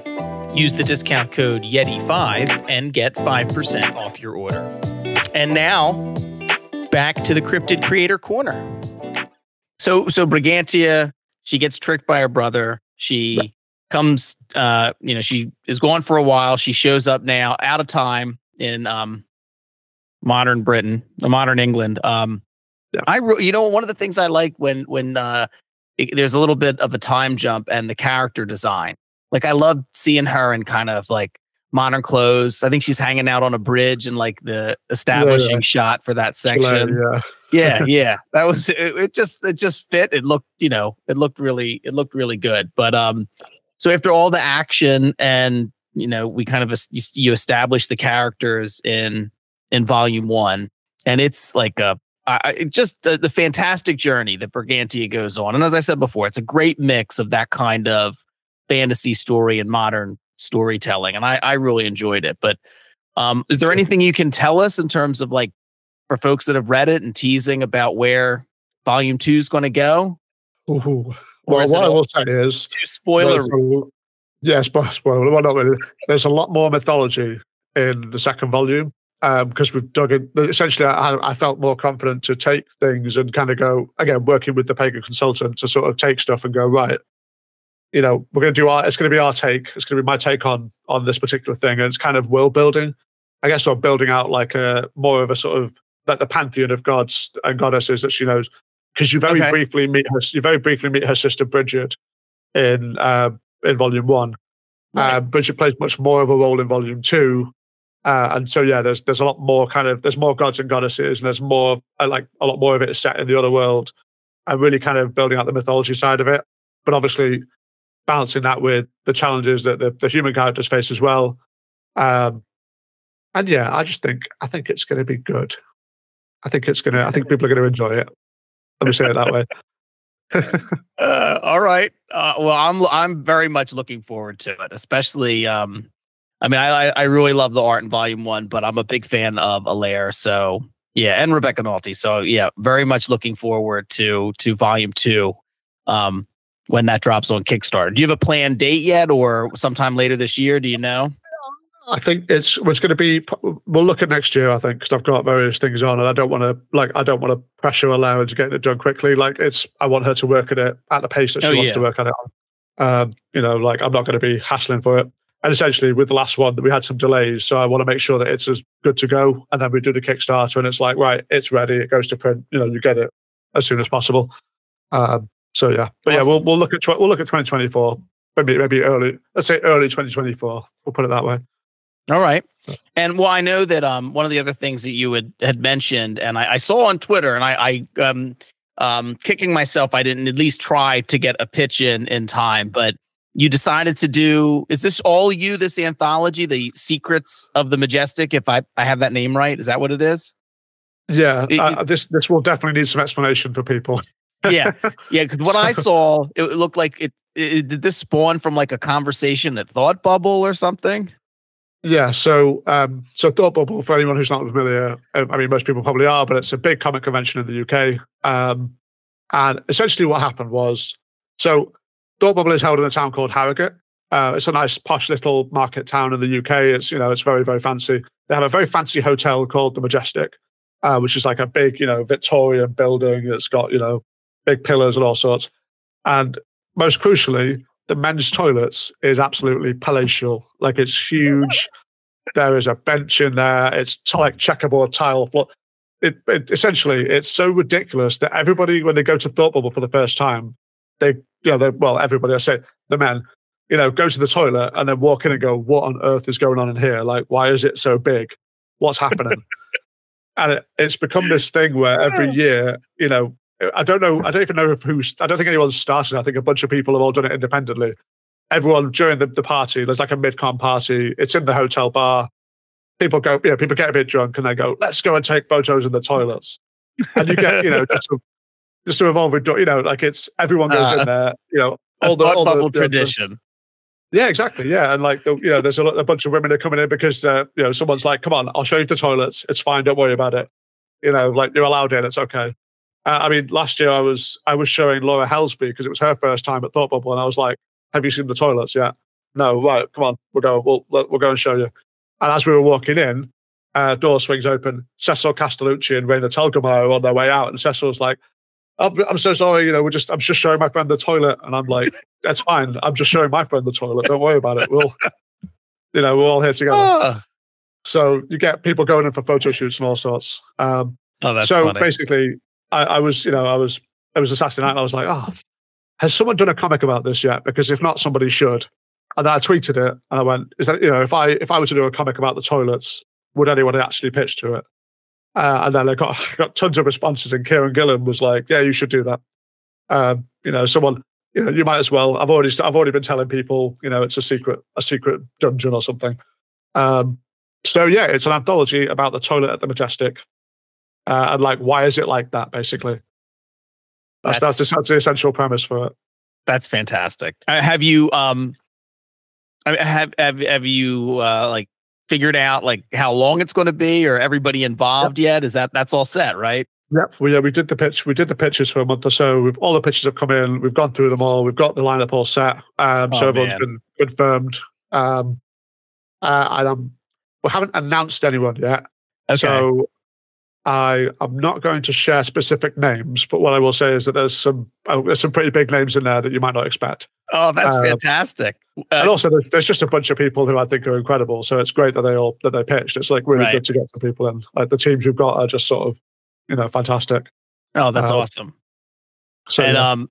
Use the discount code Yeti5 and get 5% off your order. And now, back to the Cryptid Creator Corner. So, so Brigantia, she gets tricked by her brother. She comes, uh, you know, she is gone for a while. She shows up now, out of time in um, modern Britain, the modern England. Um, yeah. I, you know, one of the things I like when when uh, it, there's a little bit of a time jump and the character design. Like I love seeing her in kind of like modern clothes. I think she's hanging out on a bridge and like the establishing yeah, yeah. shot for that section. yeah. yeah, [LAUGHS] yeah. That was it, it, just it just fit. It looked, you know, it looked really it looked really good. But um so after all the action and you know, we kind of you establish the characters in in volume 1 and it's like a I, just the, the, fantastic journey that Brigantia goes on. And as I said before, it's a great mix of that kind of fantasy story and modern storytelling. And I, I really enjoyed it. But um, is there anything you can tell us in terms of like for folks that have read it and teasing about where volume two is going to go? Ooh. Well, what I will say is too spoiler. Yes, spoiler. Well, not really. There's a lot more mythology in the second volume because um, we've dug in. Essentially, I, I, felt more confident to take things and kind of go again, working with the pagan consultant to sort of take stuff and go right. You know, we're going to do our. It's going to be our take. It's going to be my take on on this particular thing, and it's kind of world building. I guess sort of building out like a more of a sort of like the pantheon of gods and goddesses that she knows. Because you very okay. briefly meet her. You very briefly meet her sister Bridget in uh, in volume one. Right. Uh, Bridget plays much more of a role in volume two uh, and so yeah, there's there's a lot more kind of there's more gods and goddesses, and there's more uh, like a lot more of it is set in the other world, and really kind of building out the mythology side of it. But obviously, balancing that with the challenges that the, the human characters face as well. Um, and yeah, I just think I think it's going to be good. I think it's gonna. I think people are going to enjoy it. Let me say it that way. [LAUGHS] uh, all right. Uh, well, I'm I'm very much looking forward to it, especially um, I mean, I I really love the art in Volume One, but I'm a big fan of Alaire. So yeah, and Rebecca Nalty. So yeah, very much looking forward to to Volume Two um, when that drops on Kickstarter. Do you have a planned date yet, or sometime later this year? Do you know? I think it's it's going to be. We'll look at next year. I think because I've got various things on, and I don't want to like I don't want to pressure Alaire into getting it done quickly. Like it's I want her to work at it at the pace that she oh, wants yeah. to work on it. Um, you know, like I'm not going to be hassling for it. And essentially, with the last one, that we had some delays, so I want to make sure that it's as good to go. And then we do the Kickstarter, and it's like, right, it's ready. It goes to print. You know, you get it as soon as possible. Um, so yeah, but awesome. yeah, we'll we'll look at we'll look at 2024, maybe maybe early. Let's say early 2024. We'll put it that way. All right. And well, I know that um one of the other things that you had had mentioned, and I, I saw on Twitter, and I, I um um kicking myself, I didn't at least try to get a pitch in in time, but you decided to do is this all you this anthology the secrets of the majestic if i i have that name right? Is that what it is? Yeah uh, this this will definitely need some explanation for people. Yeah. [LAUGHS] Yeah because what i saw it looked like it, it, did this spawn from like a conversation at thought bubble or something yeah so um so thought bubble for anyone who's not familiar um, i mean most people probably are but it's a big comic convention in the uk um and essentially what happened was so Thought Bubble is held in a town called Harrogate. Uh, it's a nice posh little market town in the UK. It's you know it's very very fancy. They have a very fancy hotel called the Majestic, uh, which is like a big you know Victorian building. It's got you know big pillars and all sorts. And most crucially, the men's toilets is absolutely palatial. Like it's huge. There is a bench in there. It's t- like checkerboard tile floor. It, it, essentially it's so ridiculous that everybody when they go to Thought Bubble for the first time, they you know, well, everybody, I say the men, you know, go to the toilet and then walk in and go, what on earth is going on in here? Like, why is it so big? What's happening? [LAUGHS] and it, it's become this thing where every year, you know, I don't know, I don't even know if who's, I don't think anyone's started. I think a bunch of people have all done it independently. Everyone during the, the party, there's like a mid-con party. It's in the hotel bar. People go, you know, people get a bit drunk and they go, let's go and take photos in the toilets. And you get, you know, just just to evolve with you know like it's everyone goes uh, in there you know all the all bubble the, tradition the, yeah exactly yeah and like the, you know there's a, a bunch of women are coming in because uh, you know someone's like come on i'll show you the toilets it's fine don't worry about it you know like you're allowed in it's okay uh, i mean last year i was i was showing laura helsby because it was her first time at thought bubble and i was like have you seen the toilets yet no right come on we'll go we'll, we'll go and show you and as we were walking in uh, door swings open. Cecil Castellucci and Raina Telgemeier are on their way out, and Cecil's like, I'm, I'm so sorry. You know, we're just, I'm just showing my friend the toilet. And I'm like, that's fine. I'm just showing my friend the toilet. Don't worry about it. We'll, [LAUGHS] you know, we're all here together. Ah. So you get people going in for photo shoots and all sorts. Um, oh, that's so funny. basically, I, I, was, you know, I was, it was a Saturday night and I was like, oh, has someone done a comic about this yet? Because if not, somebody should. And then I tweeted it and I went, is that, you know, if I, if I were to do a comic about the toilets, would anyone actually pitch to it? Uh, and then I got [LAUGHS] got tons of responses, and Kieron Gillen was like, "Yeah, you should do that." Um, you know, someone, you know, you might as well. I've already I've already been telling people, you know, it's a secret a secret dungeon or something. Um, so yeah, it's an anthology about the toilet at the Majestic, uh, and like, why is it like that? Basically, that's that's, that's, the, that's the essential premise for it. That's fantastic. Uh, have you um, have have have you uh, like figured out like how long it's going to be or everybody involved yep. yet? Is that that's all set, right? Yep. We, yeah, we did the pitch. We did the pitches for a month or so. We've all the pitches have come in. We've gone through them all. We've got the lineup all set. Um, oh, so everyone's man. been confirmed. Um, uh, and um, we haven't announced anyone yet. Okay. So I am not going to share specific names, but what I will say is that there's some uh, there's some pretty big names in there that you might not expect. Oh, that's uh, fantastic! Uh, and also, there's, there's, just a bunch of people who I think are incredible. So it's great that they all that they pitched. It's like really right. good to get some people in. Like the teams you've got are just sort of, you know, fantastic. Oh, that's uh, awesome. So, and yeah. um,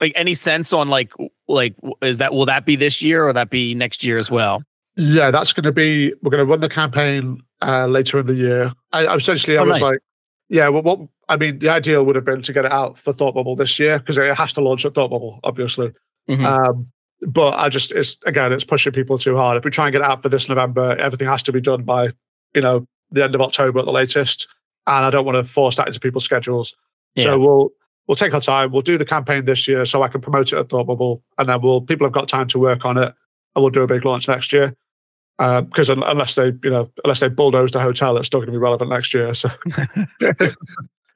like any sense on like like is that will that be this year or that be next year as well? Yeah, that's going to be. We're going to run the campaign uh, later in the year. I, essentially, I oh, was nice. like, yeah, well, what I mean, the ideal would have been to get it out for Thought Bubble this year because it has to launch at Thought Bubble, obviously. Mm-hmm. Um, but I just, it's again, it's pushing people too hard. If we try and get it out for this November, everything has to be done by, you know, the end of October at the latest. And I don't want to force that into people's schedules. Yeah. So we'll we'll take our time. We'll do the campaign this year so I can promote it at Thought Bubble, and then we'll people have got time to work on it, and we'll do a big launch next year. Because uh, unless they, you know, unless they bulldoze the hotel, it's still going to be relevant next year. So [LAUGHS] I, mean,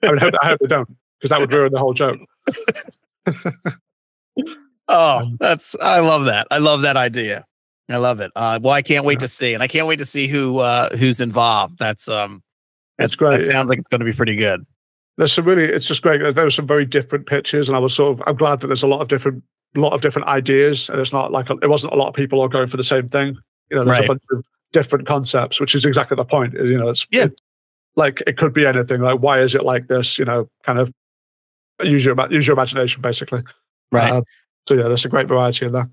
I, hope, I hope they don't, because that would ruin the whole joke. [LAUGHS] Oh, that's I love that. I love that idea. I love it. Uh, well, I can't wait yeah. to see, and I can't wait to see who uh, who's involved. That's um, that's, great. That sounds like it's going to be pretty good. There's some really, it's just great. There were some very different pitches, and I was sort of, I'm glad that there's a lot of different, lot of different ideas, and it's not like a, it wasn't a lot of people all going for the same thing. You know, there's right. a bunch of different concepts, which is exactly the point. You know, it's yeah. It, like it could be anything. Like, why is it like this? You know, kind of use your use your imagination, basically. Right. Uh, so yeah, there's a great variety in there.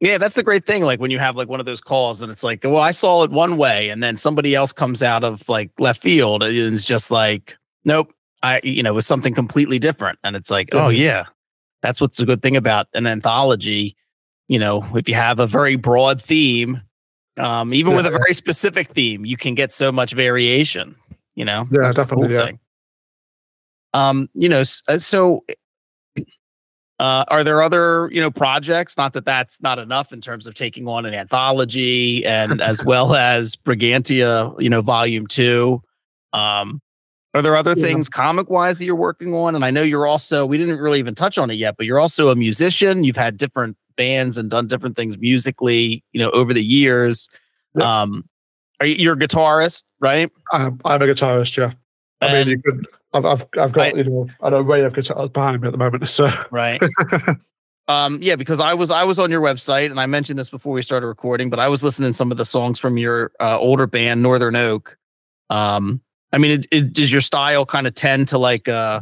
Yeah, that's the great thing. Like when you have like one of those calls and it's like, well, I saw it one way, and then somebody else comes out of like left field and it's just like, nope, I, you know, it was something completely different. And it's like, oh yeah, that's what's a good thing about an anthology. You know, if you have a very broad theme, um, even with a very specific theme, you can get so much variation. You know, Yeah, That's definitely, yeah. Um, you know, uh, so uh, are there other you know projects? Not that that's not enough in terms of taking on an anthology and as [LAUGHS] well as Brigantia, you know, Volume Two. Um, are there other Yeah. things comic wise that you're working on? And I know you're also we didn't really even touch on it yet, but you're also a musician. You've had different bands and done different things musically, you know, over the years. Yeah. Um, are you, you're a guitarist, right? I'm, I'm a guitarist, yeah. I mean, you could. I've, I've, I've got I- you know an array of guitars behind me at the moment. So right [LAUGHS] um yeah because i was i was on your website and i mentioned this before we started recording but i was listening to some of the songs from your uh, older band northern oak um i mean it, it, does your style kind of tend to like uh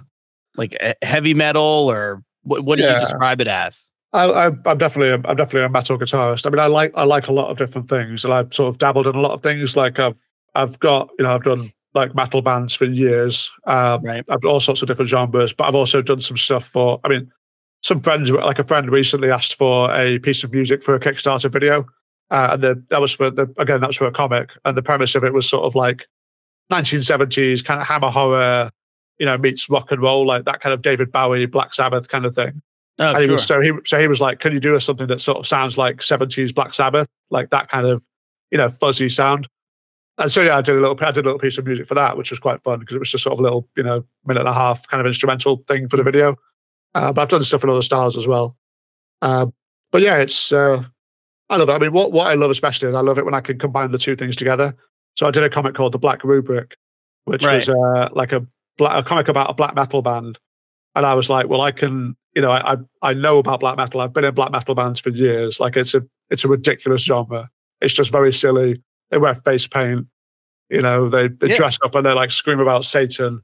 like heavy metal or what, what do you describe it as I, I, I'm definitely a, I'm definitely a metal guitarist. I mean, I like I like a lot of different things, and I've sort of dabbled in a lot of things. Like I've I've got you know I've done like metal bands for years. Um, right I've done all sorts of different genres, but I've also done some stuff for. I mean, some friends like a friend recently asked for a piece of music for a Kickstarter video, uh, and the, that was for the again that's for a comic, and the premise of it was sort of like 1970s kind of hammer horror, you know, meets rock and roll, like that kind of David Bowie, Black Sabbath kind of thing. Oh And he sure. was, so he so he was like, "Can you do us something that sort of sounds like seventies Black Sabbath, like that kind of, you know, fuzzy sound?" And so yeah, I did a little I did a little piece of music for that, which was quite fun because it was just sort of a little, you know, minute and a half kind of instrumental thing for the video. Uh, but I've done stuff in other styles as well. Uh, but yeah, it's uh, I love it. I mean, what what I love especially is I love it when I can combine the two things together. So I did a comic called The Black Rubric, which Right. was uh, like a black, a comic about a black metal band, and I was like, well, I can, you know, I I know about black metal. I've been in black metal bands for years. Like it's a it's a ridiculous genre. It's just very silly. They wear face paint. You know, they they Yeah. dress up and they like scream about Satan.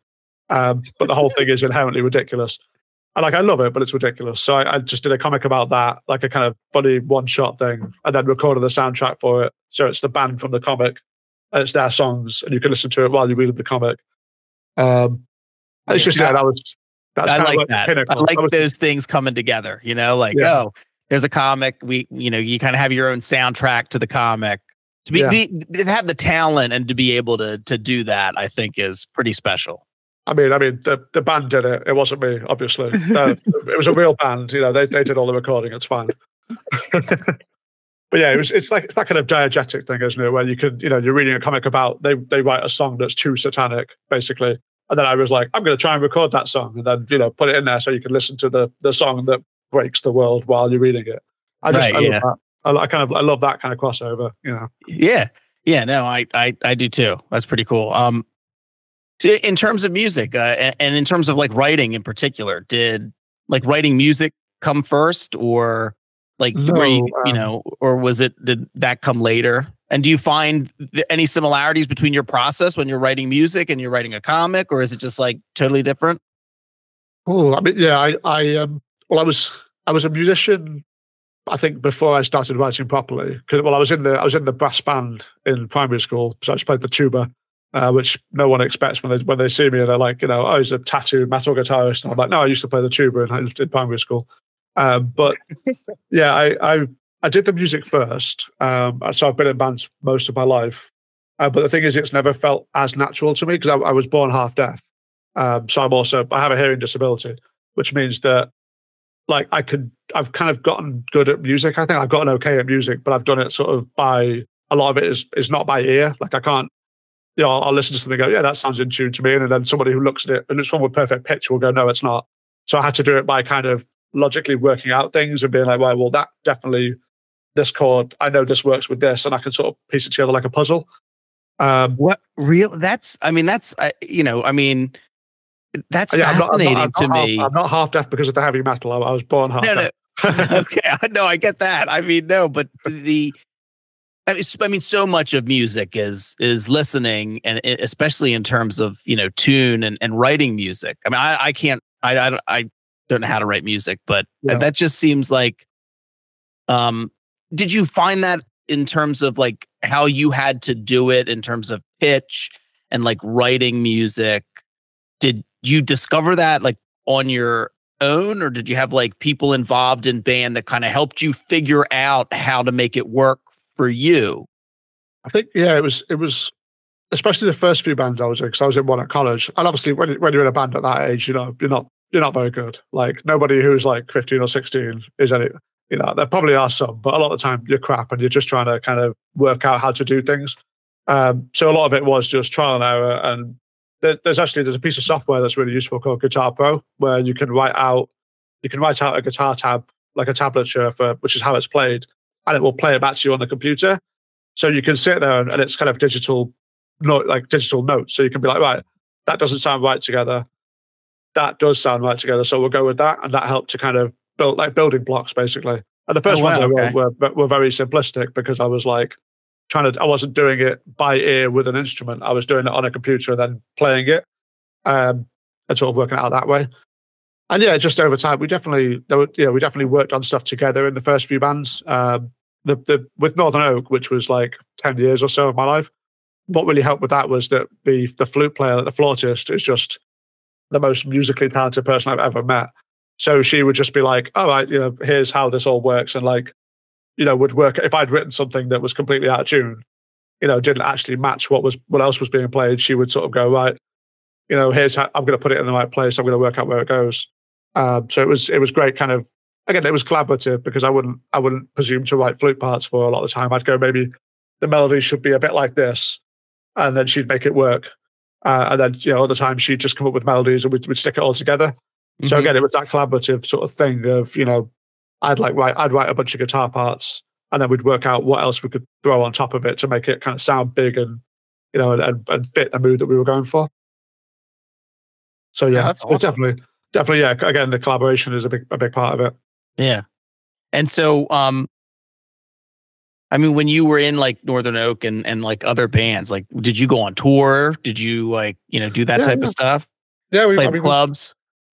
Um, but the whole thing is inherently ridiculous. And like I love it, but it's ridiculous. So I, I just did a comic about that, like a kind of funny one shot thing, and then recorded the soundtrack for it. So it's the band from the comic, and it's their songs, and you can listen to it while you read the comic. Um, it's just yeah, that was that's I kind like of that. pinnacle. I like was- those things coming together. You know, like Yeah. oh, there's a comic. We, you know, you kind of have your own soundtrack to the comic. To be, Yeah. be to have the talent and to be able to to do that, I think is pretty special. I mean, I mean, the, the band did it. It wasn't me, obviously. [LAUGHS] It was a real band. You know, they, they did all the recording. It's fine. [LAUGHS] but yeah, it was. It's like it's that kind of diegetic thing, isn't it? Where you can, you know, you're reading a comic about they they write a song that's too satanic, basically. And then I was like, I'm going to try and record that song, and then you know, put it in there so you can listen to the the song that breaks the world while you're reading it. I just, Right, I love yeah. that. I, I kind of, I love that kind of crossover. You know. Yeah, yeah. No, I I I do too. That's pretty cool. Um, in terms of music, uh, and, and in terms of like writing in particular, did like writing music come first, or like you, No, you um, know, or was it did that come later? And do you find th- any similarities between your process when you're writing music and you're writing a comic, or is it just like totally different? Oh, I mean, yeah, I, I, um, well, I was, I was a musician. I think before I started writing properly, because well, I was in the, I was in the brass band in primary school, so I just played the tuba, uh, which no one expects when they when they see me and they're like, you know, oh, he's a tattooed metal guitarist, and I'm like, no, I used to play the tuba in, in primary school, um, but yeah, I, I, I did the music first, um, so I've been in bands most of my life, uh, but the thing is, it's never felt as natural to me because I, I was born half deaf. Um, so I'm also I have a hearing disability, which means that like I could I've kind of gotten good at music. I think I've gotten okay at music, but I've done it sort of by a lot of it is is not by ear. Like I can't, you know, I'll, I'll listen to something and go, yeah, that sounds in tune to me, and then somebody who looks at it and it's one with perfect pitch will go, no, it's not. So I had to do it by kind of logically working out things and being like, well, well, that definitely this chord, I know this works with this, and I can sort of piece it together like a puzzle. Um, What real? That's I mean that's uh, you know I mean that's yeah, I'm not- I'm not- fascinating I'm to half- me. I'm not half deaf because of the heavy metal. I, I was born half No, no, [LAUGHS] [LAUGHS] okay, I know, I get that. I mean, no, but the, I mean, s- I mean, so much of music is is listening, and especially in terms of you know tune and, and writing music. I mean, I, I can't, I, I don't- I don't know how to write music, but Yeah. that just seems like, um, did you find that in terms of like how you had to do it in terms of pitch and like writing music? Did you discover that like on your own or did you have like people involved in band that kind of helped you figure out how to make it work for you? I think yeah, it was it was especially the first few bands I was in because I was in one at college, and obviously when when you're in a band at that age, you know you're not you're not very good. Like nobody who's like 15 or 16 is any. You know, there probably are some, but a lot of the time you're crap and you're just trying to kind of work out how to do things. Um, so a lot of it was just trial and error. And there, there's actually there's a piece of software that's really useful called Guitar Pro, where you can write out you can write out a guitar tab like a tablature for which is how it's played, and it will play it back to you on the computer. So you can sit there and, and it's kind of digital note like digital notes. So you can be like, right, that doesn't sound right together. That does sound right together. So we'll go with that. And that helped to kind of build like building blocks basically. And the first Oh, wow, ones I wrote were, were very simplistic because I was like trying to, I wasn't doing it by ear with an instrument. I was doing it on a computer and then playing it um, and sort of working it out that way. And yeah, just over time, we definitely, there were, yeah, we definitely worked on stuff together in the first few bands. Um, the, the with Northern Oak, which was like ten years or so of my life, what really helped with that was that the the flute player, the flautist, is just the most musically talented person I've ever met. So she would just be like, "All right, you know, here's how this all works," and like, you know, would work if I'd written something that was completely out of tune, you know, didn't actually match what was what else was being played. She would sort of go, "Right, you know, here's how I'm to put it in the right place. I'm going to work out where it goes." Um, so it was it was great, kind of again, it was collaborative because I wouldn't I wouldn't presume to write flute parts for a lot of the time. I'd go maybe the melody should be a bit like this, and then she'd make it work. Uh, and then you know other times she'd just come up with melodies and we'd, we'd stick it all together. So Mhm. again, it was that collaborative sort of thing of you know I'd like write I'd write a bunch of guitar parts and then we'd work out what else we could throw on top of it to make it kind of sound big and you know and, and, fit the mood that we were going for. So yeah, that's awesome. definitely definitely yeah. Again, the collaboration is a big a big part of it. Yeah. And so um I mean when you were in like Northern Oak and and like other bands, like did you go on tour? Did you like, you know, do that Yeah, type yeah. of stuff? Yeah, we, Play I mean, clubs?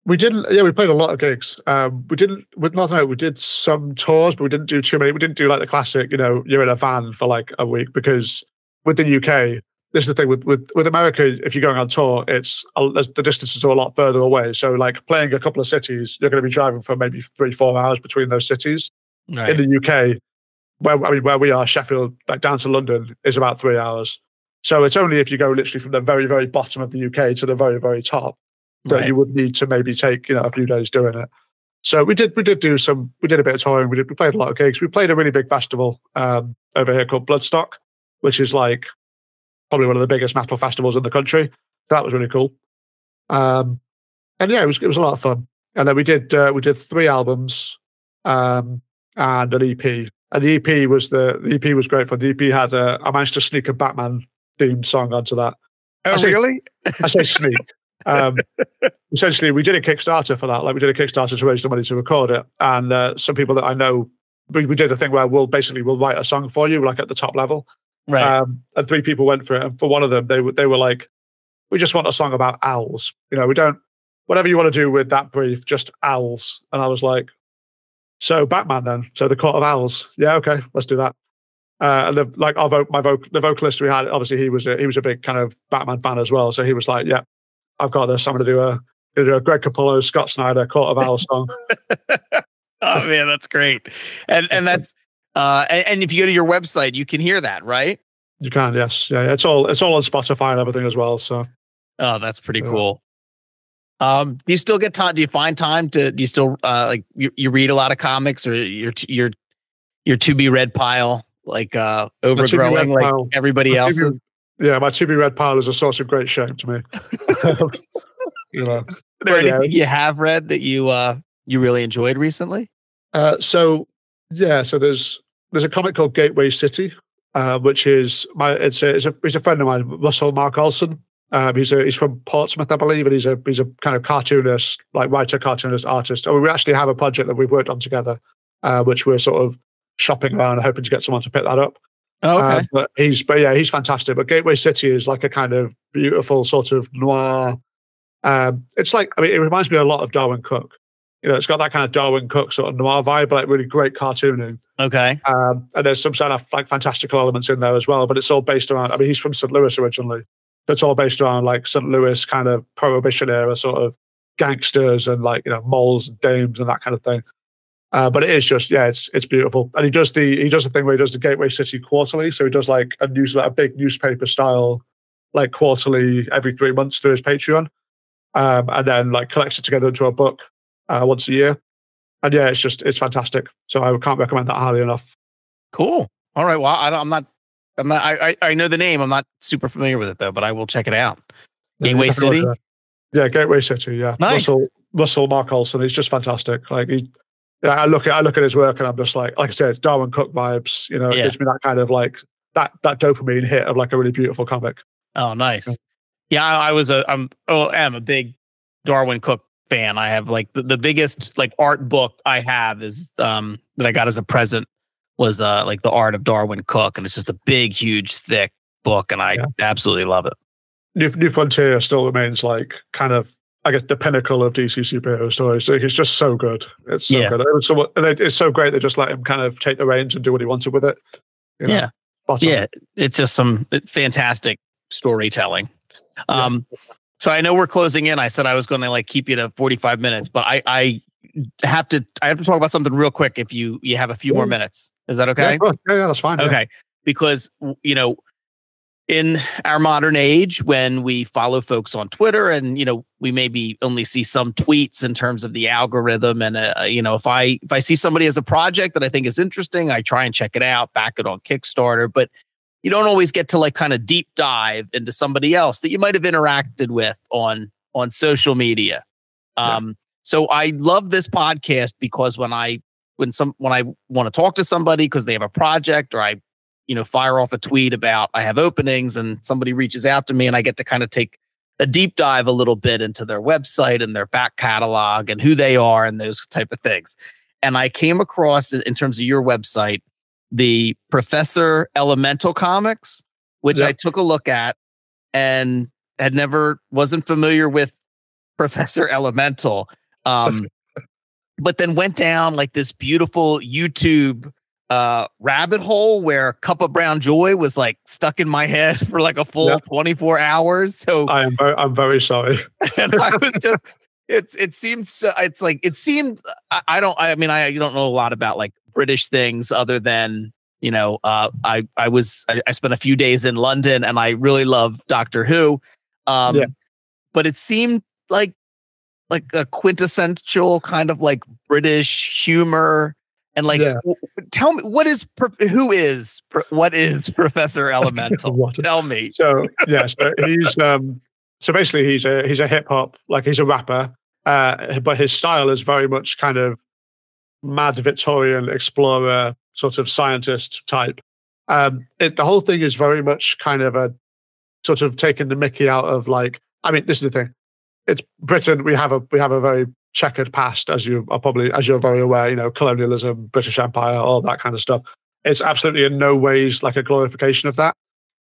We didn't. Yeah, we played a lot of gigs. Um, we didn't with Oak. We did some tours, but we didn't do too many. We didn't do like the classic. You know, you're in a van for like a week because with the UK, this is the thing with with with America. If you're going on tour, it's a, the distances are a lot further away. So like playing a couple of cities, you're going to be driving for maybe three four hours between those cities. Right. In the UK, where I mean where we are, Sheffield, like down to London, is about three hours. So it's only if you go literally from the very very bottom of the UK to the very very top that Right. you would need to maybe take you know a few days doing it. So we did we did do some we did a bit of touring. We did we played a lot of gigs. We played a really big festival um, over here called Bloodstock, which is like probably one of the biggest metal festivals in the country. That was really cool. Um, and yeah, it was it was a lot of fun. And then we did uh, we did three albums um, and an EP. And the EP was the the EP was great fun. The EP had a, I managed to sneak a Batman themed song onto that. Oh, I say- really? I say sneak. [LAUGHS] Um, [LAUGHS] essentially, we did a Kickstarter for that. Like we did a Kickstarter to raise the money to record it, and uh, some people that I know, we, we did a thing where we'll basically we'll write a song for you, like at the top level. Right. Um, and three people went for it, and for one of them, they were they were like, "We just want a song about owls. You know, we don't whatever you want to do with that brief, just owls." And I was like, "So Batman then? So the Court of Owls? Yeah, okay, let's do that." Uh, and the, like our vo- my voc- the vocalist we had, obviously he was a, he was a big kind of Batman fan as well, so he was like, "Yeah, I've got this. I'm going to do a, do a Greg Capullo, Scott Snyder, Court of Owls song." [LAUGHS] oh man, that's great. And and that's uh and, and if you go to your website, you can hear that, right? you can, yes, yeah, it's all it's all on Spotify and everything as well. So Oh, that's pretty Yeah. cool. Um, do you still get time? Do you find time to? Do you still uh, like you, you read a lot of comics, or your your your to be read pile like uh overgrowing like pile- everybody else? Yeah, my to be read pile is a source of great shame to me. [LAUGHS] you know. Are there yeah, anything you have read that you uh you really enjoyed recently? Uh, so yeah, so there's there's a comic called Gateway City, uh, which is my it's a, it's a he's a friend of mine, Russell Mark Olson. Um, he's a, he's from Portsmouth, I believe, and he's a he's a kind of cartoonist, like writer, cartoonist, artist. And we actually have a project that we've worked on together, uh, which we're sort of shopping around, hoping to get someone to pick that up. Oh, Uh, okay. but he's but yeah, he's fantastic. But Gateway City is like a kind of beautiful sort of noir. Um, it's like I mean, it reminds me a lot of Darwyn Cooke. You know, it's got that kind of Darwyn Cooke sort of noir vibe, but like really great cartooning. Okay. Um, and there's some kind of like fantastical elements in there as well. But it's all based around. I mean, he's from St. Louis originally. It's all based around like St. Louis kind of prohibition era sort of gangsters and like you know moles and dames and that kind of thing. Uh, but it is just yeah, it's it's beautiful. And he does the he does the thing where he does the Gateway City quarterly. So he does like a newsletter, a big newspaper style, like quarterly every three months through his Patreon, um, and then like collects it together into a book uh, once a year. And yeah, it's just it's fantastic. So I can't recommend that highly enough. Cool. All right. Well, I am not. I'm not. I, I know the name. I'm not super familiar with it though, but I will check it out. Gateway City. Yeah, Gateway City. Yeah, nice. Russell Russell Mark Olson. He's just fantastic. Like he, I look at I look at his work and I'm just like, like I said, Darwyn Cooke vibes. You know, it Yeah. gives me that kind of like that that dopamine hit of like a really beautiful comic. Oh, nice. Yeah, I, I was a. I'm. Oh, am a big Darwyn Cooke fan. I have like the, the biggest like art book I have is um that I got as a present was uh like the art of Darwyn Cooke, and it's just a big, huge, thick book, and I Yeah. absolutely love it. New, New Frontier still remains like kind of I guess the pinnacle of DC superhero stories. It's just so good. It's so Yeah. good. It so, it's so great they just let him kind of take the reins and do what he wanted with it. you know? Yeah. Yeah, it's just some fantastic storytelling. Um, so I know we're closing in. I said I was going to like keep you to 45 minutes, but I, I have to, I have to talk about something real quick. If you, you have a few more minutes, is that okay? yeah, yeah, that's fine. yeah. Okay. Because, you know, in our modern age, when we follow folks on Twitter and, you know, we maybe only see some tweets in terms of the algorithm. And, uh, you know, if I, if I see somebody as a project that I think is interesting, I try and check it out, back it on Kickstarter. But you don't always get to like kind of deep dive into somebody else that you might have interacted with on, on social media. Yeah. Um, so I love this podcast because when I, when some, when I want to talk to somebody because they have a project or I you know, fire off a tweet about I have openings and somebody reaches out to me and I get to kind of take a deep dive a little bit into their website and their back catalog and who they are and those type of things. And I came across in terms of your website, the Professor Elemental comics, which I took a look at and had never wasn't familiar with Professor Elemental. Um, [LAUGHS] but then went down like this beautiful YouTube uh rabbit hole where Cup of Brown Joy was like stuck in my head [LAUGHS] for like a full Yep. 24 hours. So I am. Very, I'm very sorry. [LAUGHS] and I was just it's it seemed so it's like it seemed I, I don't I mean I don't know a lot about like British things other than you know uh I I was I, I spent a few days in London and I really love Doctor Who um Yeah. but it seemed like like a quintessential kind of like British humor and like Yeah. tell me what is who is what is [LAUGHS] Professor Elemental [LAUGHS] tell me So yeah, so he's um so basically he's a he's a hip hop like he's a rapper, uh, but his style is very much kind of mad Victorian explorer sort of scientist type. Um, it, the whole thing is very much kind of a sort of taking the Mickey out of like. I mean, this is the thing. It's Britain. We have a we have a very checkered past, as you are probably as you're very aware. You know, colonialism, British Empire, all that kind of stuff. It's absolutely in no ways like a glorification of that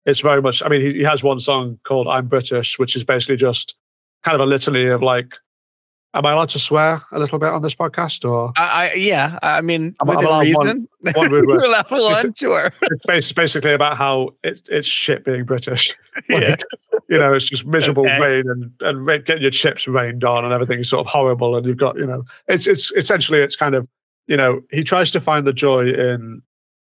it's very much i mean he, he has one song called i'm british which is basically just kind of a litany of like am i allowed to swear a little bit on this podcast or I, I yeah I mean I'm- within I'm allowed one- reason [LAUGHS] one word. Allowed one, sure it's basically about how it, it's shit being british [LAUGHS] Like, Yeah. you know it's just miserable Okay. rain and and getting your chips rained on and everything's sort of horrible and you've got you know it's it's essentially it's kind of you know he tries to find the joy in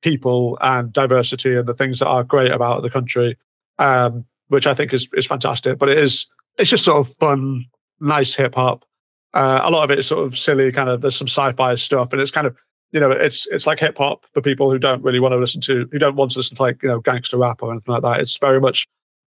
people and diversity and the things that are great about the country um which i think is is fantastic but it is it's just sort of fun nice hip hop uh, a lot of it is sort of silly kind of there's some sci-fi stuff and it's kind of you know it's it's like hip hop for people who don't really want to listen to who don't want to listen to like you know gangster rap or anything like that it's very much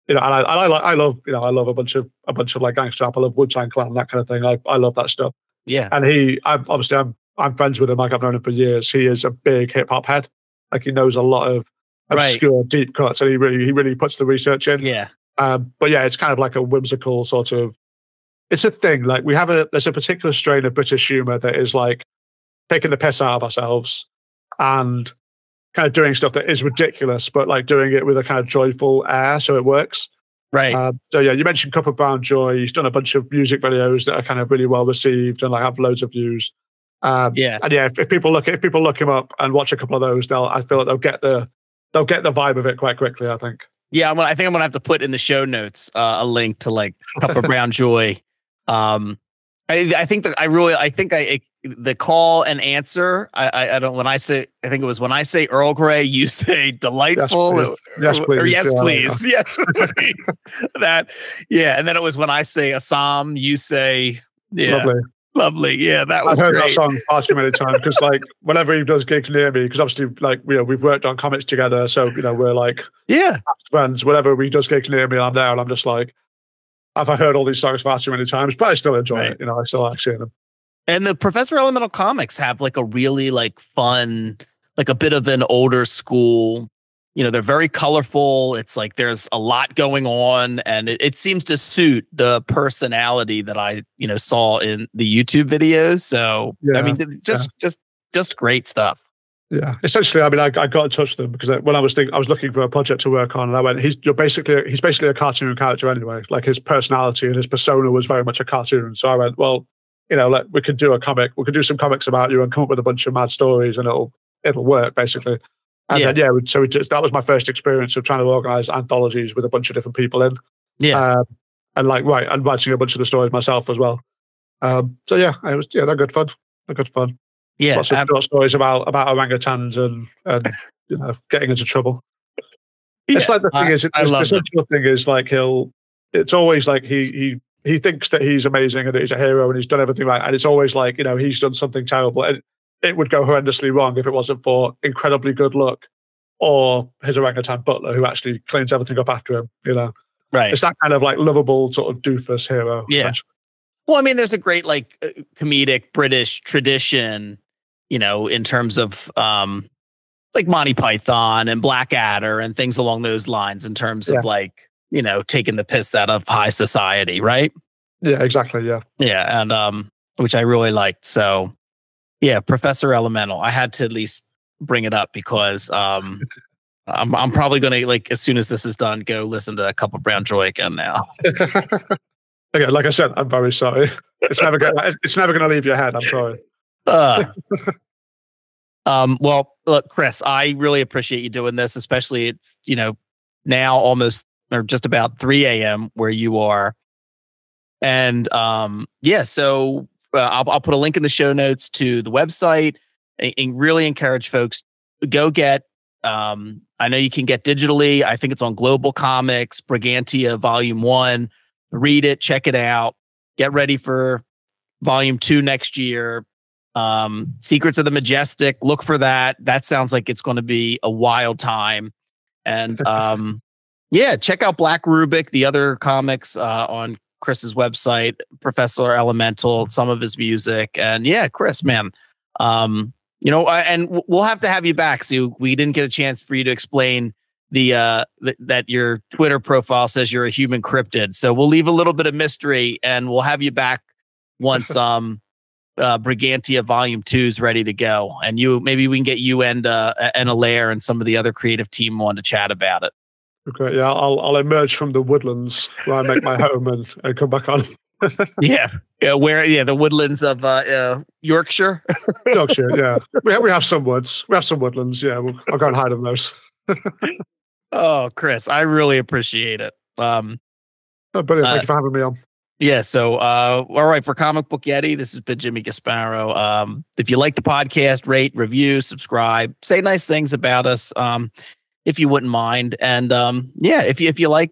you know and i i, like I love you know i love a bunch of a bunch of like gangster rap i love wu-tang clan that kind of thing i, I love that stuff yeah and he I'm obviously I'm I'm friends with him like I've known him for years. He is a big hip hop head. Like he knows a lot of Right. obscure deep cuts and he really he really puts the research in. yeah Um, but yeah, it's kind of like a whimsical sort of it's a thing. Like we have a there's a particular strain of British humor that is like taking the piss out of ourselves and kind of doing stuff that is ridiculous, but like doing it with a kind of joyful air, so it works. Right. Uh, so yeah, you mentioned Cup of Brown Joy. He's done a bunch of music videos that are kind of really well received and like have loads of views. Um, yeah. And yeah, if, if people look if people look him up and watch a couple of those, they'll I feel like they'll get the they'll get the vibe of it quite quickly. I think. Yeah, I'm gonna, I think I'm gonna have to put in the show notes uh, a link to like Cup of Brown [LAUGHS] Joy. Um, I, I think that I really I think I the call and answer. I, I, I don't when I say I think it was when I say Earl Grey, [LAUGHS] you say delightful. Yes, please. Or, Yes, please. yes, Yeah. please. [LAUGHS] yes, please. that yeah, and then it was when I say Assam, you say yeah, lovely. Lovely. Yeah, that was. I've heard great. that song far too many times because, like, whenever he does gigs near me, because obviously, like, you know, we've worked on comics together, so you know, we're like Yeah, friends. Whenever he does gigs near me, I'm there, and I'm just like, I've heard all these songs far too many times, but I still enjoy Right. it. You know, I still like seeing them. And the Professor Elemental comics have like a really like fun, like a bit of an older school. You know, they're very colorful. It's like there's a lot going on, and it, it seems to suit the personality that I, you know, saw in the YouTube videos. So I mean, just just just great stuff. Yeah, essentially, I mean, I, I got in touch with them because when I was thinking, I was looking for a project to work on, and I went, "He's you're basically he's basically a cartoon character anyway. Like his personality and his persona was very much a cartoon." So I went, "Well, you know, like we could do a comic, we could do some comics about you and come up with a bunch of mad stories, and it'll it'll work basically." And Yeah. then yeah, so we just, that was my first experience of trying to organize anthologies with a bunch of different people in. Yeah. um, and like right, and writing a bunch of the stories myself as well. Um, so yeah, it was yeah, they're good fun. They're good fun Yeah, lots of ab- short stories about about orangutans and and you know getting into trouble. It's like the thing I- is, I it's, the central thing is like he'll. It's always like he he he thinks that he's amazing and that he's a hero and he's done everything right, and it's always like you know he's done something terrible and it would go horrendously wrong if it wasn't for incredibly good luck or his orangutan butler who actually cleans everything up after him. You know, right. it's that kind of like lovable sort of doofus hero. Yeah. Well, I mean, there's a great like uh, comedic British tradition, you know, in terms of um like Monty Python and Blackadder and things along those lines in terms Yeah. of like, you know, taking the piss out of high society, right? yeah, exactly. Yeah, Yeah, and um which I really liked. So, yeah, Professor Elemental. I had to at least bring it up because um [LAUGHS] I'm I'm probably going to like as soon as this is done go listen to a couple Brown Joy again now. [LAUGHS] okay, like I said, I'm very sorry. It's never gonna It's never going to leave your head. I'm sorry. [LAUGHS] Uh, um, well, look, Chris, I really appreciate you doing this, especially it's, you know, now almost or just about 3 a.m. where you are. And um, yeah, so uh, I'll, I'll put a link in the show notes to the website and, and really encourage folks go get. Um, I know you can get digitally. I think it's on GlobalComix, Brigantia Volume One. Read it, check it out, get ready for Volume Two next year um secrets of the majestic look for that that sounds like it's going to be a wild time and [LAUGHS] um yeah check out black rubik the other comics uh on chris's website professor elemental some of his music and yeah chris man um you know I- and we'll have to have you back so we didn't get a chance for you to explain the uh th- that your twitter profile says you're a human cryptid so we'll leave a little bit of mystery and we'll have you back once [LAUGHS] um uh, Brigantia Volume Two is ready to go, and you maybe we can get you and uh, and Alaire and some of the other creative team on to chat about it. Okay, yeah, I'll I'll emerge from the woodlands where I make my [LAUGHS] home and, and come back on. [LAUGHS] Yeah, yeah, where yeah the woodlands of uh, uh, Yorkshire. [LAUGHS] Yorkshire, yeah, we have, we have some woods, we have some woodlands. Yeah, we'll, I'll go and hide in those. oh, Chris, I really appreciate it. Um, Oh, brilliant! Uh, Thank you for having me on. Yeah. So, uh, all right, for Comic Book Yeti, this has been Jimmy Gaspero. Um, if you like the podcast, rate, review, subscribe, say nice things about us, um, if you wouldn't mind. And um, yeah, if you if you like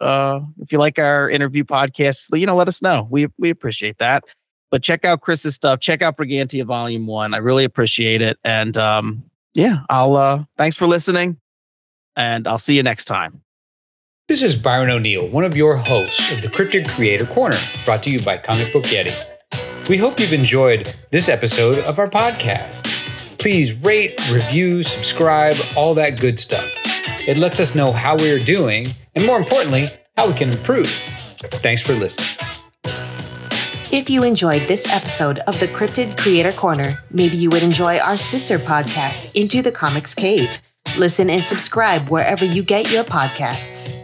uh, if you like our interview podcast, you know, let us know. We we appreciate that. But check out Chris's stuff. Check out Brigantia Volume One. I really appreciate it. And um, yeah, I'll uh, thanks for listening, and I'll see you next time. This is Byron O'Neill, one of your hosts of the Cryptid Creator Corner, brought to you by Comic Book Yeti. We hope you've enjoyed this episode of our podcast. Please rate, review, subscribe, all that good stuff. It lets us know how we are doing, and more importantly, how we can improve. Thanks for listening. If you enjoyed this episode of the Cryptid Creator Corner, maybe you would enjoy our sister podcast, Into the Comics Cave. Listen and subscribe wherever you get your podcasts.